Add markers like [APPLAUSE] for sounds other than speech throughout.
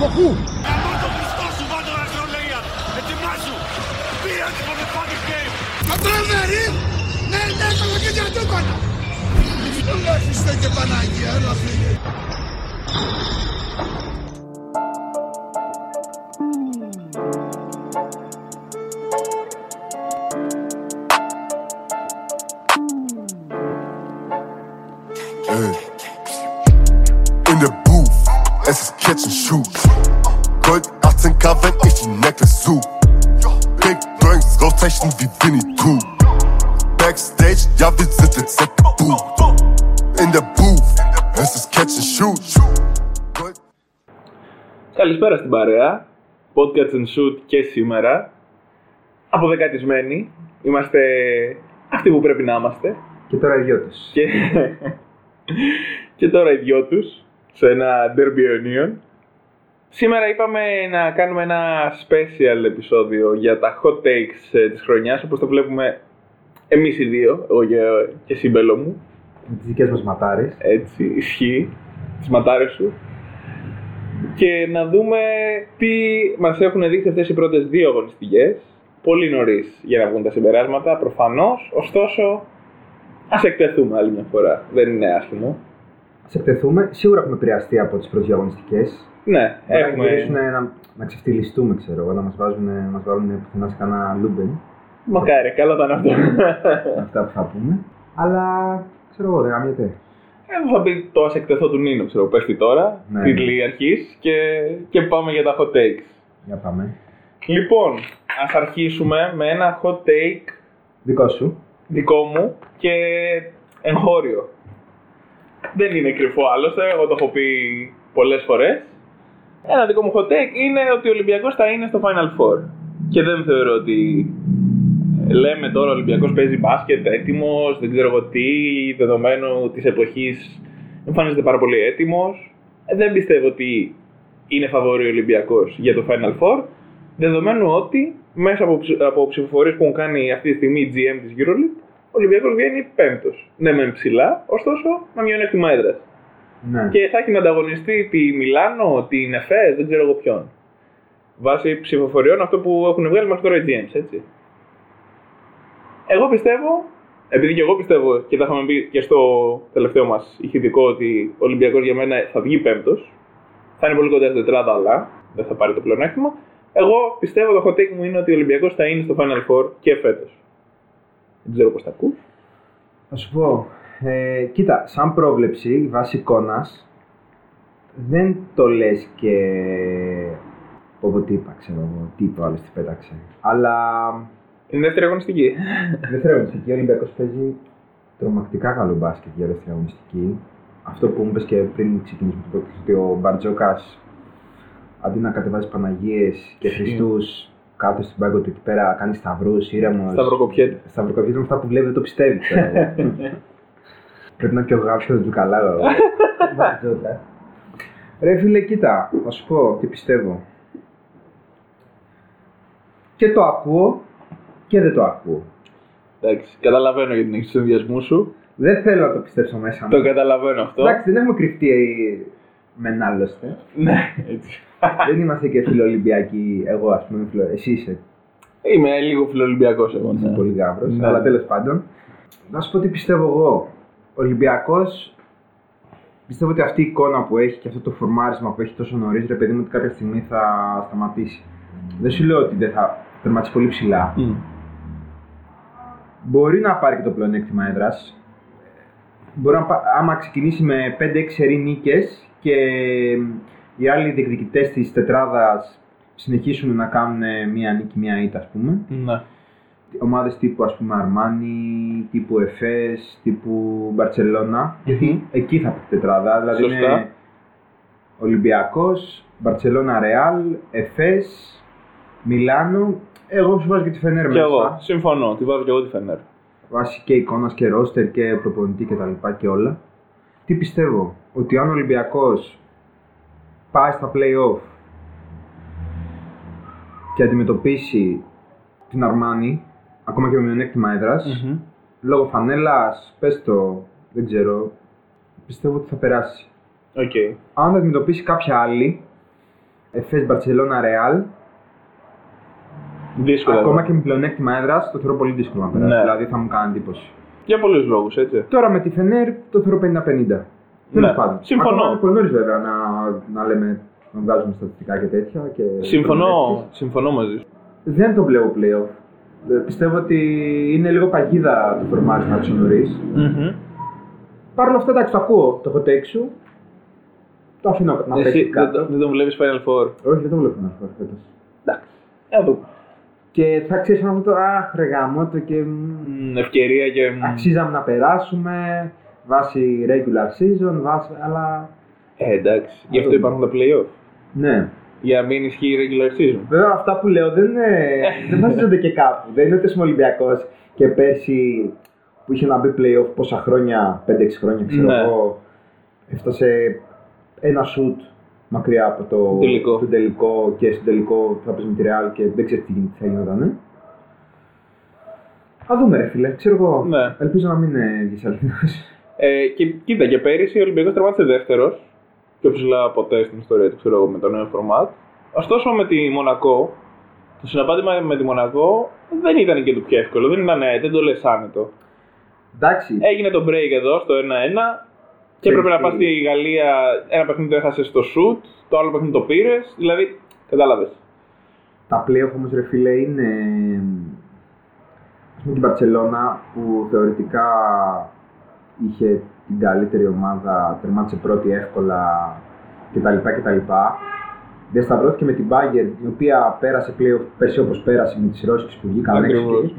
Κοκού. Καμώ το Χριστό σου βάτω ραχαιολογία. Ετοιμάσου. Πήρα τη motherfucking game. Πατράδερη. Ναι, ναι, κολοκύτια του κόνα. Έλα Χριστέ και Παναγία, έλα φίλε. Στην παρέα. Podcast and Shoot και σήμερα. Αποδεκατισμένοι. Είμαστε αυτοί που πρέπει να είμαστε. Και τώρα οι δυο τους. Και, και τώρα οι δυο τους σε ένα Derby Onion. Σήμερα είπαμε να κάνουμε ένα special επεισόδιο για τα hot takes ε, της χρονιάς, όπως το βλέπουμε εμείς οι δύο, εγώ και, και εσύ Μπέλο μου. Με τις δικές μας ματάρες. Έτσι, ισχύει. Τις ματάρες σου. Και να δούμε τι μας έχουν δείξει αυτές οι πρώτες δύο αγωνιστικές. Πολύ νωρίς για να βγουν τα συμπεράσματα, προφανώς. Ωστόσο, ας εκτεθούμε άλλη μια φορά. Δεν είναι άσχημο. Ας εκτεθούμε. Σίγουρα έχουμε επηρεαστεί από τις πρώτες αγωνιστικές. Ναι, Να έχουμε... γυρίσουν να, να ξεφτυλιστούμε, ξέρω εγώ, να μας βάζουν, να μας βάλουν πουθενά σε κανένα λούμπεν. Μακάρι, καλό ήταν αυτό. με αυτά που θα πούμε. Αλλά, ξέρω εγώ, δεν γαμιέται. Εγώ θα πει το ας εκτεθώ του Νίνο, ξέρω, πες τι τώρα, Ναι. τίτλοι αρχής και, και πάμε για τα hot takes. Για πάμε. Λοιπόν, ας αρχίσουμε με ένα hot take Δικό σου. δικό μου και εγχώριο. Δεν είναι κρυφό άλλωστε, εγώ το έχω πει πολλές φορές. Ένα δικό μου hot take είναι ότι ο Ολυμπιακός θα είναι στο Final Four. Και δεν θεωρώ ότι λέμε τώρα ο Ολυμπιακός παίζει μπάσκετ έτοιμος, δεν ξέρω εγώ τι, δεδομένου της εποχής εμφανίζεται πάρα πολύ έτοιμος. Ε, Δεν πιστεύω ότι είναι φαβορή ο Ολυμπιακός για το Final Four, δεδομένου ότι μέσα από, ψη- από ψηφοφορίες που έχουν κάνει αυτή τη στιγμή η GM της EuroLeague, ο Ολυμπιακός βγαίνει πέμπτος. Ναι, μεν ψηλά, ωστόσο με μειονέκτημα έδρας. Ναι. Και θα έχει να ανταγωνιστεί τη Μιλάνο, την Εφές, δεν ξέρω εγώ ποιον. Βάσει ψηφοφοριών, αυτό που έχουν βγάλει μέχρι τώρα οι GMs, έτσι. Εγώ πιστεύω, επειδή και εγώ πιστεύω και τα είχαμε πει και στο τελευταίο μας ηχητικό ότι ο Ολυμπιακός για μένα θα βγει πέμπτος. Θα είναι πολύ κοντά στην τετράδα, αλλά δεν θα πάρει το πλεονέκτημα. Εγώ πιστεύω το hot take μου είναι ότι ο Ολυμπιακός θα είναι στο Final Four και φέτος. Δεν ξέρω πώς τα ακούς. Θα σου πω. Ε, κοίτα, σαν πρόβλεψη, βάσει εικόνας, δεν το λες και... Πω πω τι είπα, ξέρω εγώ, τι είπε ο άλλος, τι πέταξε. Αλλά Είναι δεύτερη αγωνιστική. [LAUGHS] δεύτερη αγωνιστική, ο Ολυμπιακός παίζει τρομακτικά καλό μπάσκετ για δεύτερη αγωνιστική. Αυτό που μου είπες και πριν ξεκινήσουμε το podcast, ότι ο Μπαρτζόκας αντί να κατεβάζει Παναγίες και Ισχύει. Χριστούς κάτω στην πάγκο του εκεί πέρα, κάνει σταυρούς, ήρεμος. Σταυροκοπιέται. Σταυροκοπιέται με αυτά που βλέπει, δεν το πιστεύει. ξέρω εγώ. [LAUGHS] Πρέπει να είναι πιο γράψιο το τζουκαλάγο. [LAUGHS] Μπαρτζόκας. Ρε φίλε, κοίτα, θα σου πω τι πιστεύω. Και το ακούω και δεν το ακούω. Εντάξει, καταλαβαίνω γιατί έχει του ενδιασμού σου. Δεν θέλω να το πιστέψω μέσα μου. Το καταλαβαίνω αυτό. Εντάξει, δεν έχουμε κρυφτεί μεν άλλωστε. Ναι, έτσι. δεν είμαστε και φιλοολυμπιακοί. Εγώ, ας πούμε, φιλο... εσύ είσαι Είμαι λίγο φιλοολυμπιακός εγώ. είσαι Ναι. πολύ γάβρος. Ναι. Αλλά τέλος πάντων. Να σου πω τι πιστεύω εγώ. Ο Ολυμπιακός πιστεύω ότι αυτή η εικόνα που έχει και αυτό το φορμάρισμα που έχει τόσο νωρίς, ρε παιδί μου, ότι κάποια στιγμή θα σταματήσει. Δεν σου λέω ότι δεν θα τερματίσει πολύ ψηλά. Μμ. Μπορεί να πάρει και το πλεονέκτημα έδρας. Μπορεί να, πά- άμα ξεκινήσει με 5-6 σερή νίκες και οι άλλοι διεκδικητές της τετράδας συνεχίσουν να κάνουν μία νίκη, μία ήττα, ας πούμε. Ναι. Ομάδες τύπου ας πούμε Αρμάνι, τύπου Εφές, τύπου Μπαρσελόνα. Γιατί εκεί θα πει τετράδα. Δηλαδή Σωστά. είναι Ολυμπιακός, Μπαρσελόνα Ρεάλ, Εφές, Μιλάνο. Εγώ σου βάζω και τη Φενέρ Και μέσα. εγώ, συμφωνώ. Τη βάζω και εγώ τη Φενέρ. Βάσει και εικόνας και ρόστερ και προπονητή και τα λοιπά και όλα. Τι πιστεύω, ότι αν ο Ολυμπιακός πάει στα play-off και αντιμετωπίσει την Αρμάνι, ακόμα και με μειονέκτημα έδρας, Μμμ. λόγω φανέλας, πες το, δεν ξέρω, πιστεύω ότι θα περάσει. Οκ. Αν αντιμετωπίσει κάποια άλλη, Εφές Μπαρσελόνα Ρεάλ. Δύσκολα. Ακόμα εδώ. και με πλεονέκτημα έδρας το θεωρώ πολύ δύσκολο να περάσει. Ναι. Δηλαδή θα μου κάνει εντύπωση. Για πολλούς λόγους, έτσι. Τώρα με τη Φενέρ το θεωρώ 50-50. Τέλος Ναι. πάντων. Συμφωνώ. Ακόμα είναι πολύ νωρίς βέβαια να, να λέμε να βγάζουμε στατιστικά και τέτοια. Και Συμφωνώ, προλήψεις. συμφωνώ μαζί σου. Δεν το βλέπω playoff. Ε, Πιστεύω ότι είναι λίγο παγίδα το φορμάρισμα του νωρίς. Παρ' όλα αυτά, εντάξει, το ακούω το hot take σου. Το αφήνω να Εσύ πέσει δεν, κάτω. το- δεν τον βλέπεις Final Four; Όχι, δεν το βλέπω να φορά φέτος. Εντάξει. Να δούμε. Και θα ξέρεις αυτό το αχ, ρε γαμώτο και μ, Μ, Ευκαιρία και. μ, αξίζαμε να περάσουμε βάσει regular season, βάσει, αλλά Ε, εντάξει. Γι' αυτό δούμε. υπάρχουν τα playoff. ναι. Για να μην ισχύει η regular season. Βέβαια αυτά που λέω δεν, είναι, [LAUGHS] δεν βασίζονται και κάπου. Δεν είναι ότι είμαι Ολυμπιακός και πέρσι που είχε να μπει playoff πόσα χρόνια, 5-6 χρόνια ξέρω Ναι. εγώ, έφτασε ένα shoot μακριά από το Τελικό. το τελικό και στο τελικό θα παίζει με τη Real και δεν ξέρεις τι γίνει- τι θα γινόταν. Ε. Α δούμε ρε φίλε, ξέρω εγώ. Ναι. Ελπίζω να μην είναι βγεις αληθινός. Ε, και κοίτα, και πέρυσι ο Ολυμπιακός τερμάτισε δεύτερος. Πιο ψηλά ποτέ στην ιστορία του, ξέρω εγώ, με το νέο format. Ωστόσο με τη Μονακό, το συναπάτημα με τη Μονακό δεν ήταν και το πιο εύκολο. Δεν, ήταν, ε, δεν το λες άνετο. Εντάξει, Έγινε το break εδώ στο 1-1 και έπρεπε να πας στη Γαλλία. Ένα παιχνίδι το έχασες στο shoot, το άλλο παιχνίδι το πήρες. Δηλαδή, κατάλαβες. Τα playoff όμως ρε φίλε είναι ας πούμε την Barcelona που θεωρητικά είχε την καλύτερη ομάδα, τερμάτισε πρώτη εύκολα κτλ. κτλ. Δεν σταυρώθηκε με την Bayern η οποία πέρασε playoff πέρσι όπως πέρασε με τις Ρώσικες που βγήκαν έξω Ακριβώς.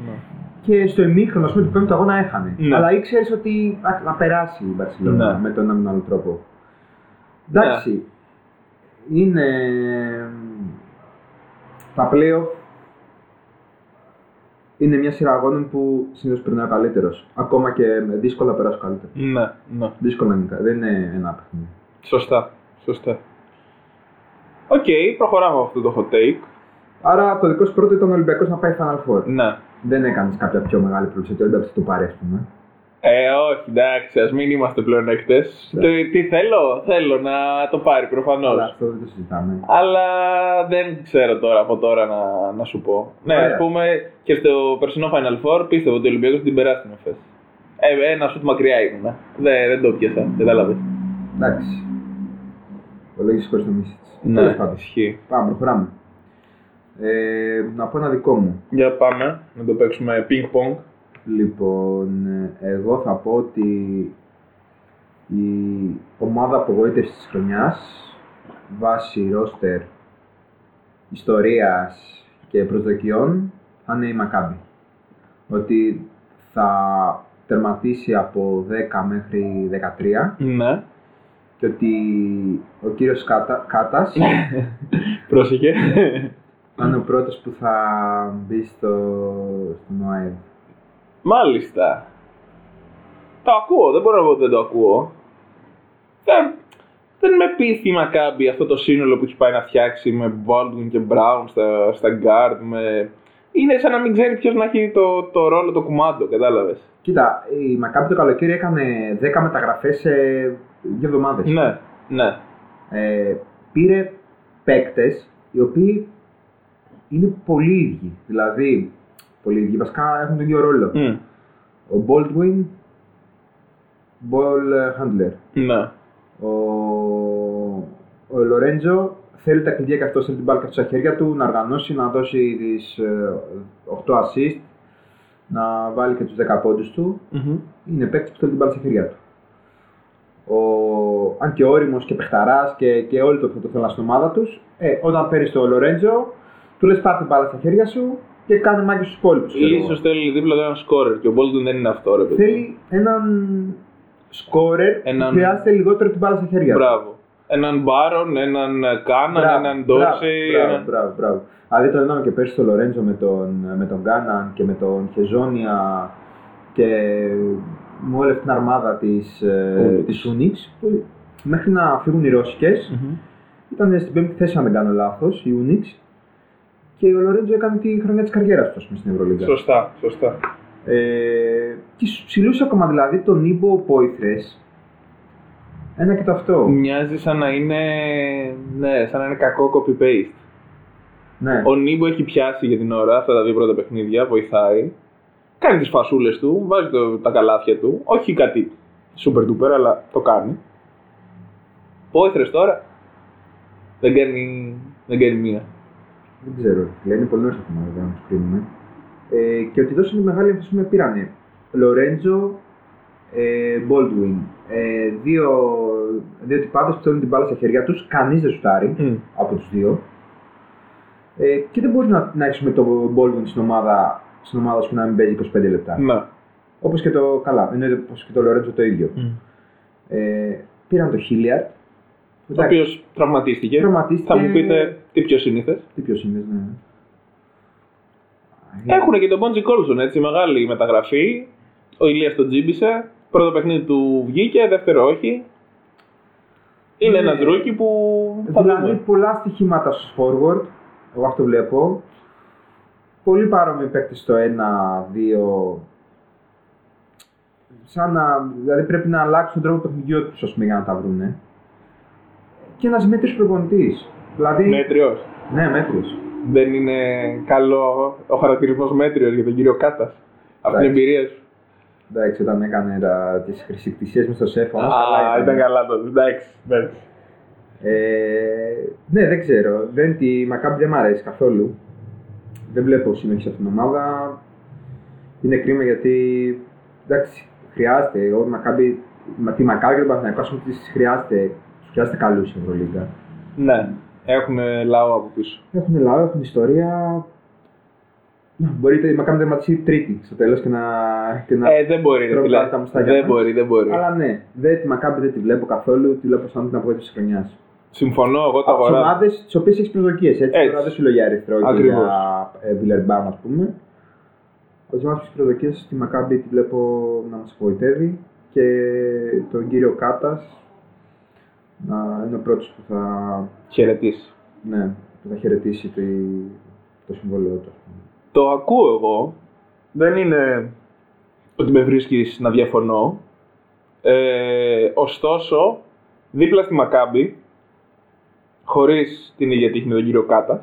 Και, και στο ημίχρονο ας πούμε του πέμπτου αγώνα έχανε. Ναι. Αλλά ήξερε ότι α, θα περάσει η Barcelona Ναι. με τον ένα με τον άλλο τρόπο. Εντάξει. Είναι. Τα playoff είναι μια σειρά αγώνων που συνήθως περνάει ο καλύτερος. Ακόμα και με δύσκολα περάσει ο καλύτερος. Ναι, ναι. Δύσκολα είναι, δεν είναι ένα παιχνίδι. Σωστά. Σωστά. Οκ, προχωράμε με αυτό το hot take. Άρα το δικό σου πρώτο ήταν ο Ολυμπιακός να πάει Final Four. Ναι. Δεν έκανες κάποια πιο μεγάλη πρόβλεψη ότι ο Ολυμπιακός θα το πάρει, ας πούμε. Ε, όχι, εντάξει, ας μην είμαστε πλεονέκτε. Τι, τι θέλω, θέλω να το πάρει προφανώς. Αλλά αυτό δεν το συζητάμε. Αλλά δεν ξέρω τώρα από τώρα να, να σου πω. Ναι, Ωραία. ας πούμε και στο περσινό Final Four πίστευα ότι ο Ολυμπιακός την περάσει την ΕΦΕΣ. Ε, ένα σουτ μακριά ήμουν. Δεν, δεν το πιάσα, κατάλαβε. Εντάξει. Το λέγει χωρί το μίσι Ναι, Τέλος πάντων. ισχύει. Πάμε, προχωράμε. Ε, να πω ένα δικό μου. Για πάμε να το παίξουμε ping-pong. Λοιπόν, ε, εγώ θα πω ότι η ομάδα απογοήτευσης της χρονιάς βάσει ρόστερ ιστορίας και προσδοκιών θα είναι η Μακάμπη. Ότι θα τερματίσει από 10 μέχρι 13 Ναι. και ότι ο κύριος Κάτα, Κάτας [LAUGHS] Πρόσεχε. [LAUGHS] θα είναι ο πρώτος που θα μπει στο, στο ΝΟΑΕΔ. Μάλιστα. Το ακούω, δεν μπορώ να πω ότι δεν το ακούω. Δεν, δεν με πείθει η Μακάμπη αυτό το σύνολο που έχει πάει να φτιάξει με Baldwin και Brown στα, στα guard. Με... Είναι σαν να μην ξέρει ποιος να έχει το, το ρόλο, το κουμάντο, κατάλαβες. Κοίτα, η Μακάμπη το καλοκαίρι έκανε 10 μεταγραφές σε δύο εβδομάδες. Ναι, ναι. Ε, πήρε παίκτες οι οποίοι είναι πολύ ίδιοι. Δηλαδή, πολύ ίδιοι, βασικά έχουν τον ίδιο ρόλο. Μμ, Ο Baldwin, ball handler. ναι. Ο, ο Λορέντζο θέλει τα κλειδιά και αυτό θέλει την μπάλα και αυτό στα χέρια του, να οργανώσει, να δώσει τις ε, 8 assist, να βάλει και τους 10 πόντους του. Μμμ. Είναι παίκτης που θέλει την μπάλα στα χέρια του. Ο, αν και όριμος και παιχταράς και, και όλοι το, το θέλουν στην ομάδα τους, ε, όταν παίρνεις το Λορέντζο, του λες πάρ' την μπάλα στα χέρια σου και κάνε μάγκες στους υπόλοιπους. ξέρω εγώ. Ίσως θέλει δίπλα του έναν σκόρερ και ο Baldwin δεν είναι αυτό, ρε παιδί. Θέλει έναν σκόρερ Έναν- που χρειάζεται λιγότερο την μπάλα στα χέρια του. Μπράβο. Έναν Μπάρον, έναν Κάναν, Μπράβο, έναν μπράβο, Ντόρσεϊ. Μπράβο, έναν- μπράβο, μπράβο. Δηλαδή το είδαμε και πέρσι το Λορέντζο με τον, με τον Γκάναν και με τον Χεζόνια και με όλη αυτή την αρμάδα της, ε, Unix. της Unix που μέχρι να φύγουν οι ρωσικες Μμμ. ήταν στην πέμπτη θέση αν δεν κάνω λάθος η Unix και ο Λορέντζο έκανε τη χρονιά της καριέρας του ας πούμε, στην Ευρωλίγα. Σωστά, σωστά. Ε, και στους ψηλούς ακόμα δηλαδή τον Ήμπο Πόηθρες Ένα και το αυτό. Μοιάζει σαν να είναι. Ναι, σαν να είναι κακό copy-paste. Ναι. Ο Νίμπο έχει πιάσει για την ώρα αυτά τα δύο πρώτα παιχνίδια, βοηθάει. Κάνει τις φασούλες του, βάζει το, τα καλάθια του. Όχι κάτι super duper, αλλά το κάνει. Πόηθρες τώρα. Δεν κάνει, δεν κάνει μία. Δεν ξέρω. Λένε πολύ νωρίς ακόμα βέβαια να του κρίνουμε. Ε, και ότι δώσανε μεγάλη έμφαση με πήρανε. Λορέντζο, ε, Baldwin. Ε, δύο, δύο τυπάδες που θέλουν την μπάλα στα χέρια τους. Κανείς δεν σουτάρει Μμ. από τους δύο. Ε, και δεν μπορείς να, να έχεις με το Baldwin στην ομάδα, στην ομάδα σου να μην παίζει 25 λεπτά. Ναι. Όπως και το καλά, εννοείται πως και το Λορέντζο το ίδιο. Ε, πήραν το Χίλιαρτ. Ο οποίος τραυματίστηκε. Τραυματίστηκε. Θα μου πείτε τι πιο σύνηθε. Τι πιο είναι, ναι. Έχουν και τον Μπόντζι Κόλσον, έτσι, μεγάλη μεταγραφή. Ο Ηλίας τον τσίμπησε. Πρώτο παιχνίδι του βγήκε, δεύτερο όχι. Είναι Ναι. ένας ρούκι που θα Δηλαδή δούμε. πολλά στοιχήματα στο forward, εγώ αυτό βλέπω. Πολύ παρόμοιοι παίκτες στο 1-2. Σαν να, δηλαδή πρέπει να αλλάξουν τον τρόπο παιχνιδιού τους, ας πούμε, για να τα βρούνε. Και ένα μέτριο προπονητής. Δηλαδή. Μέτριος. Ναι, μέτριος. Δεν είναι καλό ο χαρακτηρισμός μέτριος για τον κύριο Κάτας. Από την Εντάξει. εμπειρία σου. Εντάξει, όταν έκανε τα, τις χρησικτησίες μες στο σεφ, όμως, Α, καλά ήταν καλά τότε. Εντάξει. εντάξει. Ε, ναι, δεν ξέρω. Δεν, τη Μακάμπη δεν μ' αρέσει καθόλου. Δεν βλέπω συνοχή σε αυτήν την ομάδα. Είναι κρίμα γιατί εντάξει, χρειάζεται. Εγώ τη Μακάμπη, μα- τη Μακάμπη και τον Παναθηναϊκό ας πούμε, τις χρειάζεται, τους χρειάζεται καλούς στην Ευρωλίγκα. Ναι, έχουν λαό από πίσω. Έχουν λαό, έχουν ιστορία. Να, Μπορείτε η Μακάμπη να τερματίσει τρίτη στο τέλος και να. Και να... Ε, δεν μπορεί, ρε τρώμε φίλε. τα μουστάκια Δεν μας. μπορεί, δεν μπορεί. Αλλά ναι, δεν, τη Μακάμπη δεν τη βλέπω καθόλου. Τη βλέπω σαν την απογοήτευση της χρονιάς. Συμφωνώ, εγώ το από τις αγοράζω. ομάδες τις οποίες έχεις προσδοκίες. Έτσι, Έτσι. τώρα δεν σου λέω για Ερυθρό και Ακριβώς. για ε, Βιλερμπάν, ας πούμε. Από τις ομάδες που έχεις προσδοκίες, τη Μακάμπη τη βλέπω να μας απογοητεύει και τον κύριο Κάτας να είναι ο πρώτος που θα, Χαιρετήσει. ναι, που θα χαιρετήσει το, το συμβόλαιο του. ας πούμε. Το ακούω εγώ. Δεν είναι ότι με βρίσκεις να διαφωνώ. Ε, ωστόσο, δίπλα στη Μακάμπη, χωρίς την ίδια τύχη με τον κύριο Κάτας,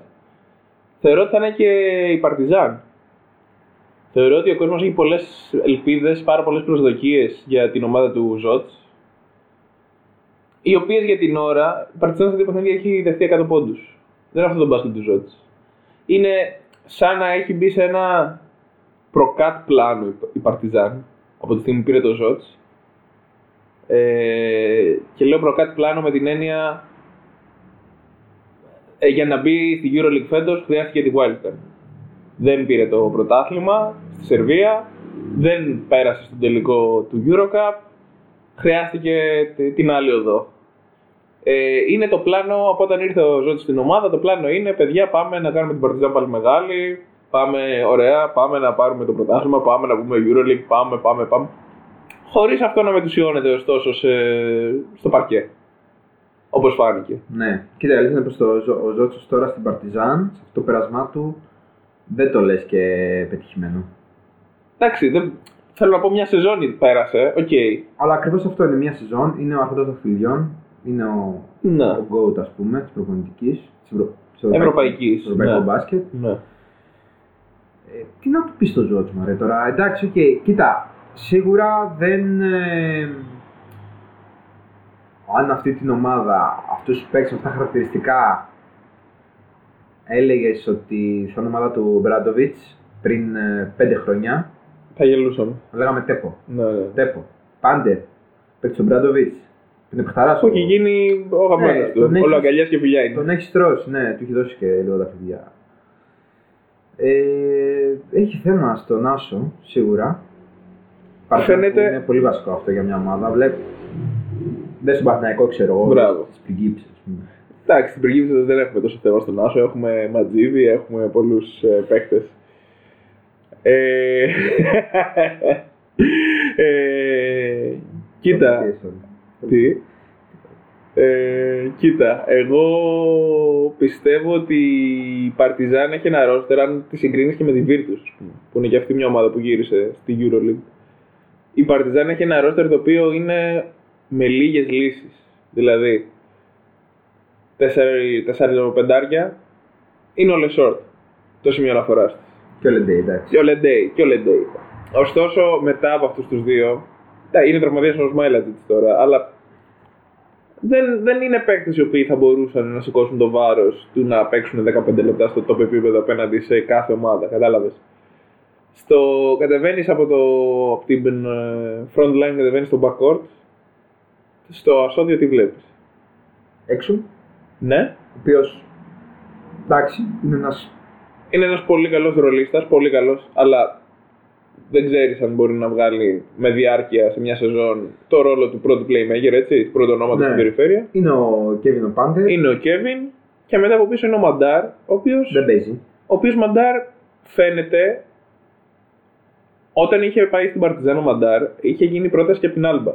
θεωρώ ότι θα είναι και η Παρτιζάν. Θεωρώ ότι ο κόσμος έχει πολλές ελπίδες, πάρα πολλές προσδοκίες για την ομάδα του Ζότς, οι οποίες για την ώρα, η Παρτιζάν σε δύο παιχνίδια έχει δεχτεί 100 πόντους. Δεν είναι αυτό το μπάσκετ του Ζότς. Είναι σαν να έχει μπει σε ένα προκάτ πλάνο η- η Παρτιζάν από τη στιγμή που πήρε το Ζότς. Ε, και λέω προκάτ πλάνο με την έννοια ε, για να μπει στη EuroLeague φέτος χρειάστηκε τη Wildcard. Δεν πήρε το πρωτάθλημα στη Σερβία, δεν πέρασε στον τελικό του Eurocup, χρειάστηκε τε- την άλλη οδό. Ε, είναι το πλάνο από όταν ήρθε ο Ζώτης στην ομάδα. Το πλάνο είναι, παιδιά, πάμε να κάνουμε την Παρτιζάν πάλι μεγάλη. Πάμε, ωραία, πάμε να πάρουμε το πρωτάθλημα. Πάμε να πούμε Euroleague. Πάμε, πάμε, πάμε. Χωρίς αυτό να μετουσιώνεται ωστόσο σε, στο παρκέ. Όπως φάνηκε. Ναι, κοίτα, η αλήθεια είναι πως το, Ζω- ο Ζώτσος τώρα στην Παρτιζάν, σε αυτό το πέρασμά του, δεν το λες και πετυχημένο. Εντάξει, δεν, θέλω να πω μια σεζόν πέρασε. Οκ. Αλλά ακριβώς αυτό είναι μια σεζόν, είναι ο άρχοντας των φιλιών, είναι ο, Ναι. ο GOAT ας πούμε, της προπονητικής, της Ευρω... της Ευρωπαϊκής, στο ευρωπαϊκό ναι. μπάσκετ. ναι. Ε, τι να του πεις στο Ζώτσο, μωρέ, τώρα, εντάξει, οκ, κοίτα, σίγουρα δεν... Ε, αν αυτή την ομάδα, αυτούς τους παίκτες με αυτά τα χαρακτηριστικά έλεγες ότι θα είναι ομάδα του Μπράντοβιτς πριν ε, πέντε χρόνια, Θα γελούσαμε. θα λέγαμε τέπο. Ναι, ναι. Τέπο. Πάντε. Παίξει τον Μπράντοβιτς. Είναι παιχταράς Που έχει γίνει ο γαμμένο Ναι, του. τον έχεις- Όλο αγκαλιάς και φιλιά είναι. Τον έχεις τρώσει, ναι, του έχει δώσει και λίγο τα παιδιά. Ε, έχει θέμα στον Άσο, σίγουρα. Παρά Φαίνεται- που Είναι πολύ βασικό αυτό για μια ομάδα. Βλέπω. Δεν στον Παναθηναϊκό ξέρω εγώ. Μπράβο. Στις πριγκίψεις, ας πούμε. Εντάξει, στην Πριγκίπισσα δεν έχουμε τόσο θέμα στον Άσο. Έχουμε Ματζίδι, έχουμε πολλούς ε, παίκτες. Ε, [LAUGHS] ε, κοίτα. Sorry, sorry. Τι. Ε, κοίτα, εγώ πιστεύω ότι η Παρτιζάν έχει ένα ρόστερ, αν τη συγκρίνεις και με τη Virtus, ας πούμε, που είναι και αυτή μια ομάδα που γύρισε στη EuroLeague. Η Παρτιζάν έχει ένα ρόστερ το οποίο είναι με λίγες λύσεις. Δηλαδή, 4 πεντάρια είναι όλε short. Το σημείο αναφοράς της. Και ο Λεντέι, εντάξει. Και ο Λεντέι. Και ο Λεντέι. Ωστόσο, μετά από αυτούς τους δύο. τα- Είναι τραυματίε ο Σμάιλατζιτς τώρα, αλλά δεν, δεν είναι παίκτες οι οποίοι θα μπορούσαν να σηκώσουν το βάρος του να παίξουν 15 λεπτά στο top επίπεδο απέναντι σε κάθε ομάδα. Κατάλαβες; Στο κατεβαίνεις από, το, από την ε, front line, κατεβαίνεις στο backcourt. Στο ασώδιο τι βλέπεις; Έξω, Ναι, ο οποίος εντάξει, είναι ένας. είναι ένας πολύ καλός ρολίστας, πολύ καλός, αλλά δεν ξέρεις αν μπορεί να βγάλει με διάρκεια σε μια σεζόν το ρόλο του πρώτου playmaker, έτσι, του πρώτου ονόματος Ναι. στην περιφέρεια. Είναι ο Κέβιν ο Πάντερ. Είναι ο Κέβιν και μετά από πίσω είναι ο Μαντάρ, ο οποίο Δεν παίζει. ο οποίος Μαντάρ φαίνεται όταν είχε πάει στην Παρτιζάν ο Μαντάρ είχε γίνει πρόταση και από την Άλμπα.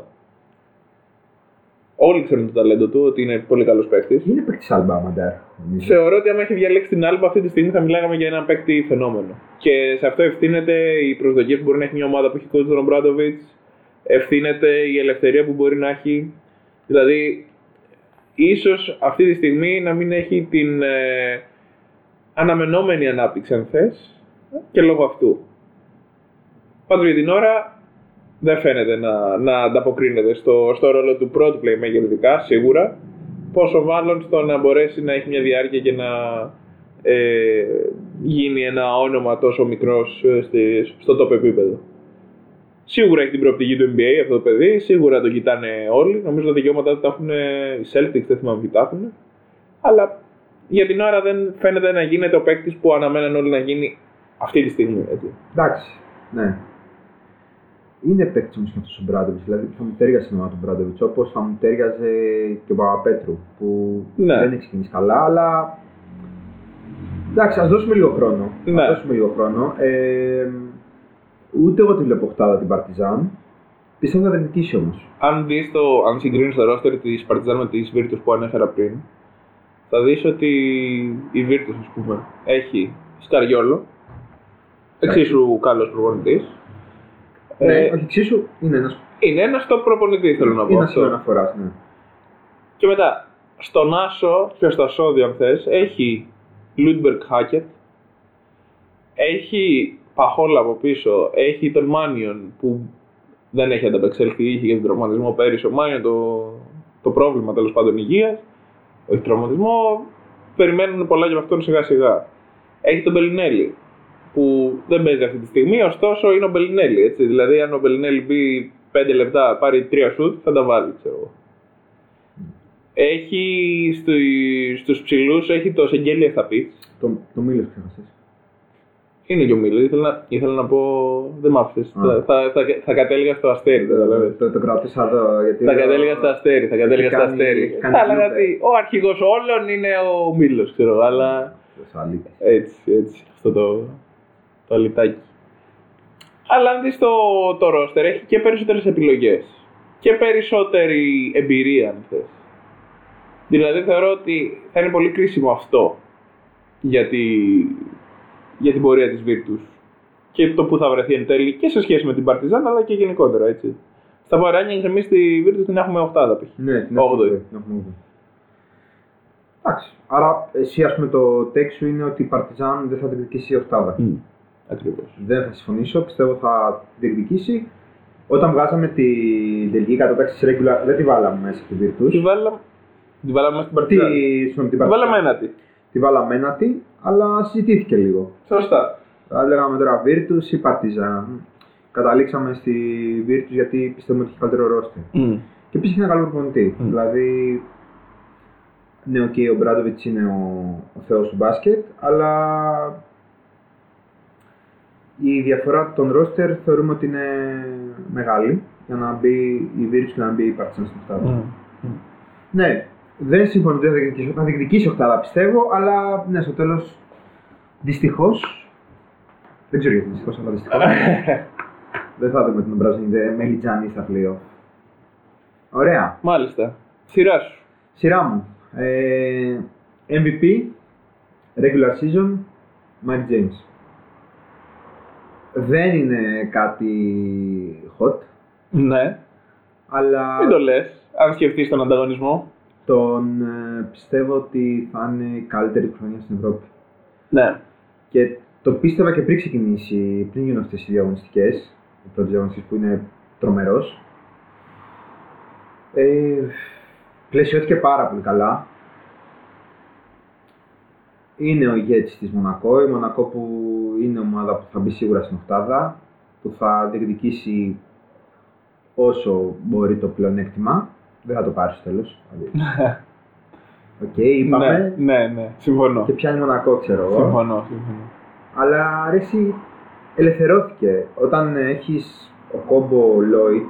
Όλοι ξέρουν το ταλέντο του, ότι είναι πολύ καλός παίκτης. Είναι παίκτης Άλμπα Μαντάρ. νομίζω. Θεωρώ ότι άμα είχε διαλέξει την Άλμπα αυτή τη στιγμή θα μιλάγαμε για έναν παίκτη φαινόμενο. Και σε αυτό ευθύνεται οι προσδοκίες που μπορεί να έχει μια ομάδα που έχει coach τον Μπράντοβιτ, ευθύνεται η ελευθερία που μπορεί να έχει. Δηλαδή, ίσως αυτή τη στιγμή να μην έχει την ε, αναμενόμενη ανάπτυξη, αν θες, και λόγω αυτού. Πάντως για την ώρα δεν φαίνεται να, να ανταποκρίνεται στο, στο ρόλο του πρώτου playmaker ειδικά, σίγουρα. Πόσο μάλλον στο να μπορέσει να έχει μια διάρκεια και να ε, γίνει ένα όνομα τόσο μικρός στο top επίπεδο. Σίγουρα έχει την προοπτική του NBA αυτό το παιδί, σίγουρα το κοιτάνε όλοι. Νομίζω τα δικαιώματα του τα έχουν οι Celtics, δεν θυμάμαι ποιοι τα έχουν. Αλλά για την ώρα δεν φαίνεται να γίνεται ο παίκτης που αναμέναν όλοι να γίνει αυτή τη στιγμή. Έτσι. Εντάξει, ναι. Είναι παίκτης όμως και αυτός ο Μπράντοβιτ. Δηλαδή θα μου τέριαζε η ομάδα του Μπράντοβιτ όπως θα μου τέριαζε και ο Παπαπέτρου που Ναι. δεν έχει ξεκινήσει καλά, αλλά. Εντάξει, ας δώσουμε λίγο χρόνο. Ναι. Ας δώσουμε λίγο χρόνο. Ε, ούτε εγώ τη βλέπω οχτάδα την Παρτιζάν. Πιστεύω θα την νικήσει όμως. Αν δεις το, αν συγκρίνεις το roster της Partizan με της Virtus που ανέφερα πριν, θα δεις ότι η Virtus, ας πούμε, έχει Σκαριόλο, εξίσου καλός προπονητής. Ναι, Ε, όχι εξίσου, είναι ένα είναι ένας top προπονητής, θέλω να πω είναι αυτό. σημείο αναφορά. Ναι. Και μετά, στον Άσο και στο Ασώδιο, αν θες, έχει Ludberg Hackett, έχει Παχόλα από πίσω, έχει τον Μάνιον που δεν έχει ανταπεξέλθει, είχε και τον τραυματισμό πέρυσι. Ο Μάνιον το, το πρόβλημα τέλος πάντων υγείας, όχι τραυματισμό, περιμένουν πολλά για αυτόν σιγά σιγά. Έχει τον Μπελινέλη που δεν παίζει αυτή τη στιγμή, ωστόσο είναι ο Μπελινέλη. Έτσι. Δηλαδή, αν ο Μπελινέλη μπει 5 λεπτά, πάρει 3 σουτ, θα τα βάλει, ξέρω εγώ. Έχει στου, στους ψηλούς, έχει το Σεγγέλια στα πιτς. Το, το μίλο ξέχασες. Είναι και ο Μίλο. Ήθελα, να- ήθελα να πω. Δεν μ' άφησες. Α. Θα, θα, θα, θα κατέληγα στο αστέρι, καταλαβαίνεις. Το, το κρατήσα εδώ γιατί. Θα λέω- κατέληγα στο αστέρι, θα κατέληγα Έχει στο κάνει- αστέρι. έχει κάνει Θα έλεγα blooper. ότι ο αρχηγός όλων είναι ο Μίλο, ξέρω, αλλά Το σαλίτι. έτσι, έτσι, αυτό το, το αλυτάκι. Αλλά αν δεις το, το roster, έχει και περισσότερες επιλογές και περισσότερη εμπειρία, αν θες. Δηλαδή θεωρώ ότι θα είναι πολύ κρίσιμο αυτό για, τη, για την πορεία της Virtus και το που θα βρεθεί εν τέλει και σε σχέση με την Partizan αλλά και γενικότερα έτσι. Στα Βαράνια εμείς στη Virtus την έχουμε 8 π.χ. Ναι, την Όγδοη. έχουμε την έχουμε όγδοη. Εντάξει. Άρα, εσύ ας πούμε το τέξ σου είναι ότι η Παρτιζάν δεν θα διεκδικήσει η οχτάδα. Mm. Ακριβώς. Δεν θα συμφωνήσω, πιστεύω θα την διεκδικήσει. Όταν βγάζαμε την τελική κατάταξη της regular, δεν τη βάλαμε μέσα στη Virtus. Τη βάλαμε, τη βάλαμε μέσα στην Τη, Partizan. συγγνώμη, την Τη βάλαμε Partizan. ένατη. Τη βάλαμε ένατη, αλλά συζητήθηκε λίγο. Σωστά. Θα λέγαμε τώρα Virtus ή Partizan. Καταλήξαμε στη Virtus γιατί πιστεύουμε ότι έχει καλύτερο roster. Mm. Και επίσης έχει ένα καλό προπονητή. Mm. Δηλαδή, ναι, οκ, ο Ομπράντοβιτς είναι ο, ο θεός του μπάσκετ, αλλά η διαφορά των roster θεωρούμε ότι είναι μεγάλη για να μπει η Virtus και να μπει η Partizan στην οκτάδα. Mm. Ναι, δεν συμφωνώ ότι θα διεκδικήσει, θα διεκδικήσει οκτάδα πιστεύω, αλλά ναι, στο τέλος δυστυχώς. Δεν ξέρω γιατί δυστυχώς, αλλά δυστυχώς. [LAUGHS] δεν θα δούμε την Μπραζίλια με Λιτζάνι στα playoff. Ωραία. Μάλιστα. Σειρά σου. Σειρά μου. Ε, MVP, regular season, Mike James. Δεν είναι κάτι hot, Ναι. Αλλά Μην το λες, αν σκεφτείς τον ανταγωνισμό. τον ε, πιστεύω ότι θα είναι η καλύτερη χρονιά στην Ευρώπη. Ναι. Και το πίστευα και πριν ξεκινήσει, πριν γίνουν αυτές οι διαγωνιστικές, οι πρώτες διαγωνιστικές που είναι τρομερός. Ε, πλαισιώθηκε πάρα πολύ καλά. Είναι ο ηγέτης της Μονακό, η Μονακό που είναι ομάδα που θα μπει σίγουρα στην οκτάδα, που θα διεκδικήσει όσο μπορεί το πλεονέκτημα. Δεν θα το πάρεις στο τέλος. δηλαδή. [LAUGHS] Οκ, είπαμε. Ναι, ναι, ναι. Συμφωνώ. Και πιάνει Μονακό, ξέρω εγώ. Συμφωνώ, συμφωνώ. Αλλά αρέσει, ελευθερώθηκε. Όταν έχεις Οκόμπο Λόιντ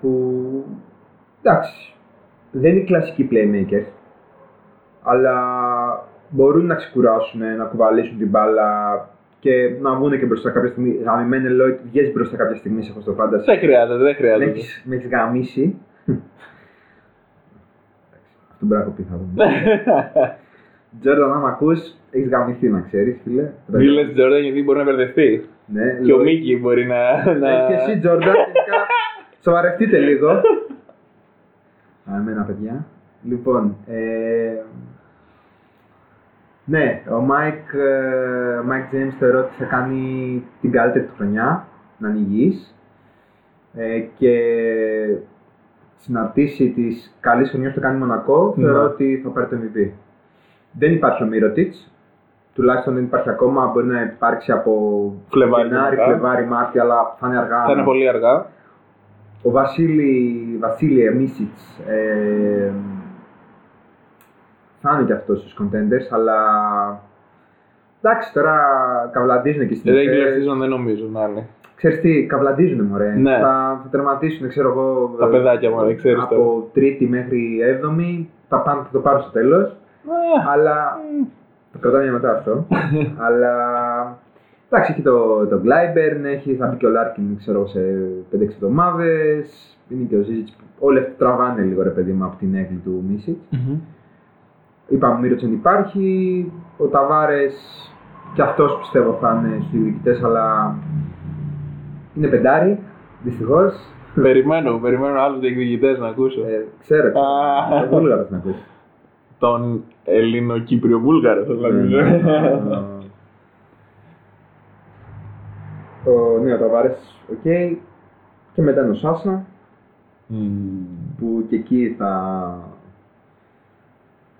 που εντάξει, δεν είναι κλασικοί playmakers αλλά μπορούν να ξεκουράσουν, να κουβαλήσουν την μπάλα και να βγουν και μπροστά κάποια στιγμή. Γαμημένε Λόιτ, βγες μπροστά κάποια στιγμή σε αυτό το φάνταση. Δεν χρειάζεται, δεν Με χρειάζεται. έχεις, με έχεις γαμίσει. Αυτό μπορεί να κοπεί, θα δούμε. Τζόρνταν, άμα ακούς, έχεις γαμηθεί να ξέρεις, φίλε. Μην λες Τζόρνταν γιατί μπορεί να μπερδευτεί. Ναι, Και ο Lloyd. Μίκη μπορεί να. να... Ε, και εσύ, Τζόρνταν, γενικά, [LAUGHS] σοβαρευτείτε λίγο. Α, εμένα, παιδιά. Λοιπόν, ε, ναι, ο Μάικ, ε, ο Μάικ James θεωρώ ότι θα κάνει την καλύτερη του χρονιά, να είναι υγιής. Ε, και συναρτήσει της καλής χρονιάς που κάνει Μονακό, θεωρώ Ναι. ότι θα πάρει το MVP. Δεν υπάρχει ο Μίροτιτς, τουλάχιστον δεν υπάρχει ακόμα, μπορεί να υπάρξει από Φλεβάρι, Γενάρη, μετά. Φλεβάρι, Μάρτιο, αλλά θα είναι αργά. Θα είναι πολύ αργά. Ο Βασίλη, Βασίλη Μίσιτς ε, θα είναι και αυτός στους contenders, αλλά εντάξει τώρα καβλαντίζουν και στην Regular season δεν νομίζω να είναι. Ξέρεις τι, καβλαντίζουν μωρέ. Ναι. Θα, θα τερματίσουν, ξέρω εγώ, Τα ε, παιδάκια μωρέ, ξέρεις τώρα. από τρίτη μέχρι έβδομη, θα, πάνε, θα το πάρουν στο τέλος, Ε, αλλά το κρατάμε για μετά αυτό. [LAUGHS] αλλά εντάξει, έχει το, το Glyburn, έχει, θα μπει και ο Larkin ξέρω, εγώ, σε 5-6 εβδομάδες. Είναι και ο Zizic που όλοι αυτοί τραβάνε λίγο ρε παιδί μου από την έγκλη του Μίσιτ. μμμ. Είπαμε ο Μύροτσεν υπάρχει, ο Ταβάρες και αυτός πιστεύω θα είναι στους διοικητές, αλλά είναι πεντάρι, δυστυχώς. Περιμένω, περιμένω άλλους διεκδικητές να ακούσω. Ε, ξέρω, ξέρω. Α. Ο Βούλγαρος να ακούσει. Τον Ελληνοκύπριο-Βούλγαρο, θα Ναι, νομίζω. Ο ναι, ο Ταβάρες, οκ. Και μετά είναι ο Σάσα, Μμμ. που και εκεί θα...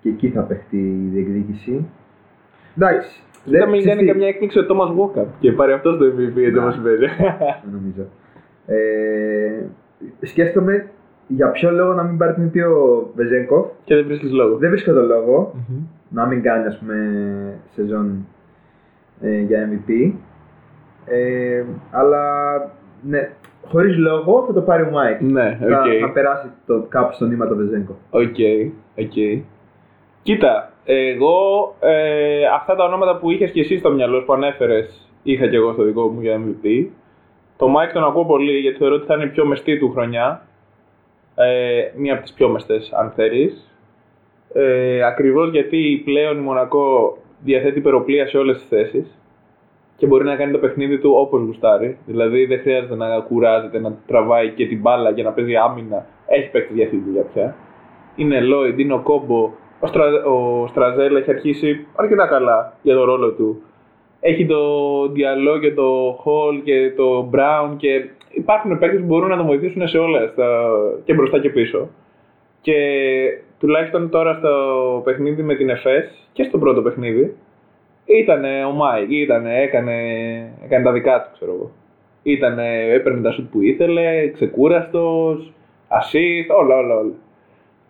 και εκεί θα παιχτεί η διεκδίκηση. Εντάξει. Κοίτα, μην ξέρεις κάνει τι, καμιά έκπληξη ο Τόμας Γουόκαπ και πάρει αυτός το MVP έτσι Να. όπως παίζει. δεν νομίζω. Ε, σκέφτομαι για ποιο λόγο να μην πάρει MVP ο Βεζένκοφ. και δεν βρίσκεις λόγο. Δεν βρίσκω τον λόγο Μμμ. να μην κάνει ας πούμε σεζόν ε, για MVP. Ε, αλλά ναι, χωρίς λόγο θα το πάρει ο Μάικ. Ναι, θα, θα οκ. περάσει το, κάπου στο νήμα το Βεζένκοφ. Οκ, οκ. Κοίτα, εγώ ε, αυτά τα ονόματα που είχες και εσύ στο μυαλό σου που ανέφερες είχα και εγώ στο δικό μου για MVP. Το Mike τον ακούω πολύ γιατί θεωρώ ότι θα είναι η πιο μεστή του χρονιά. Ε, μία από τις πιο μεστές αν θέλεις. Ε, ακριβώς γιατί πλέον η Μονακό διαθέτει υπεροπλία σε όλες τις θέσεις και μπορεί να κάνει το παιχνίδι του όπως γουστάρει. Δηλαδή δεν χρειάζεται να κουράζεται, να τραβάει και την μπάλα για να παίζει άμυνα. Έχει παίξει για αυτή τη δουλειά πια. Είναι Lloyd, είναι ο Κόμπο. Ο, Στρα... ο Στραζέλ έχει αρχίσει αρκετά καλά για τον ρόλο του. Έχει το Diallo και το Hall και το Brown και υπάρχουν παίκτες που μπορούν να τον βοηθήσουν σε όλα, στα... και μπροστά και πίσω. Και τουλάχιστον τώρα στο παιχνίδι με την ΕΦΕΣ και στο πρώτο παιχνίδι ήταν ο Μάικ, ήτανε, έκανε, έκανε τα δικά του, ξέρω εγώ. Ήτανε, έπαιρνε τα σουτ που ήθελε, ξεκούραστος, assist, όλα, όλα, όλα.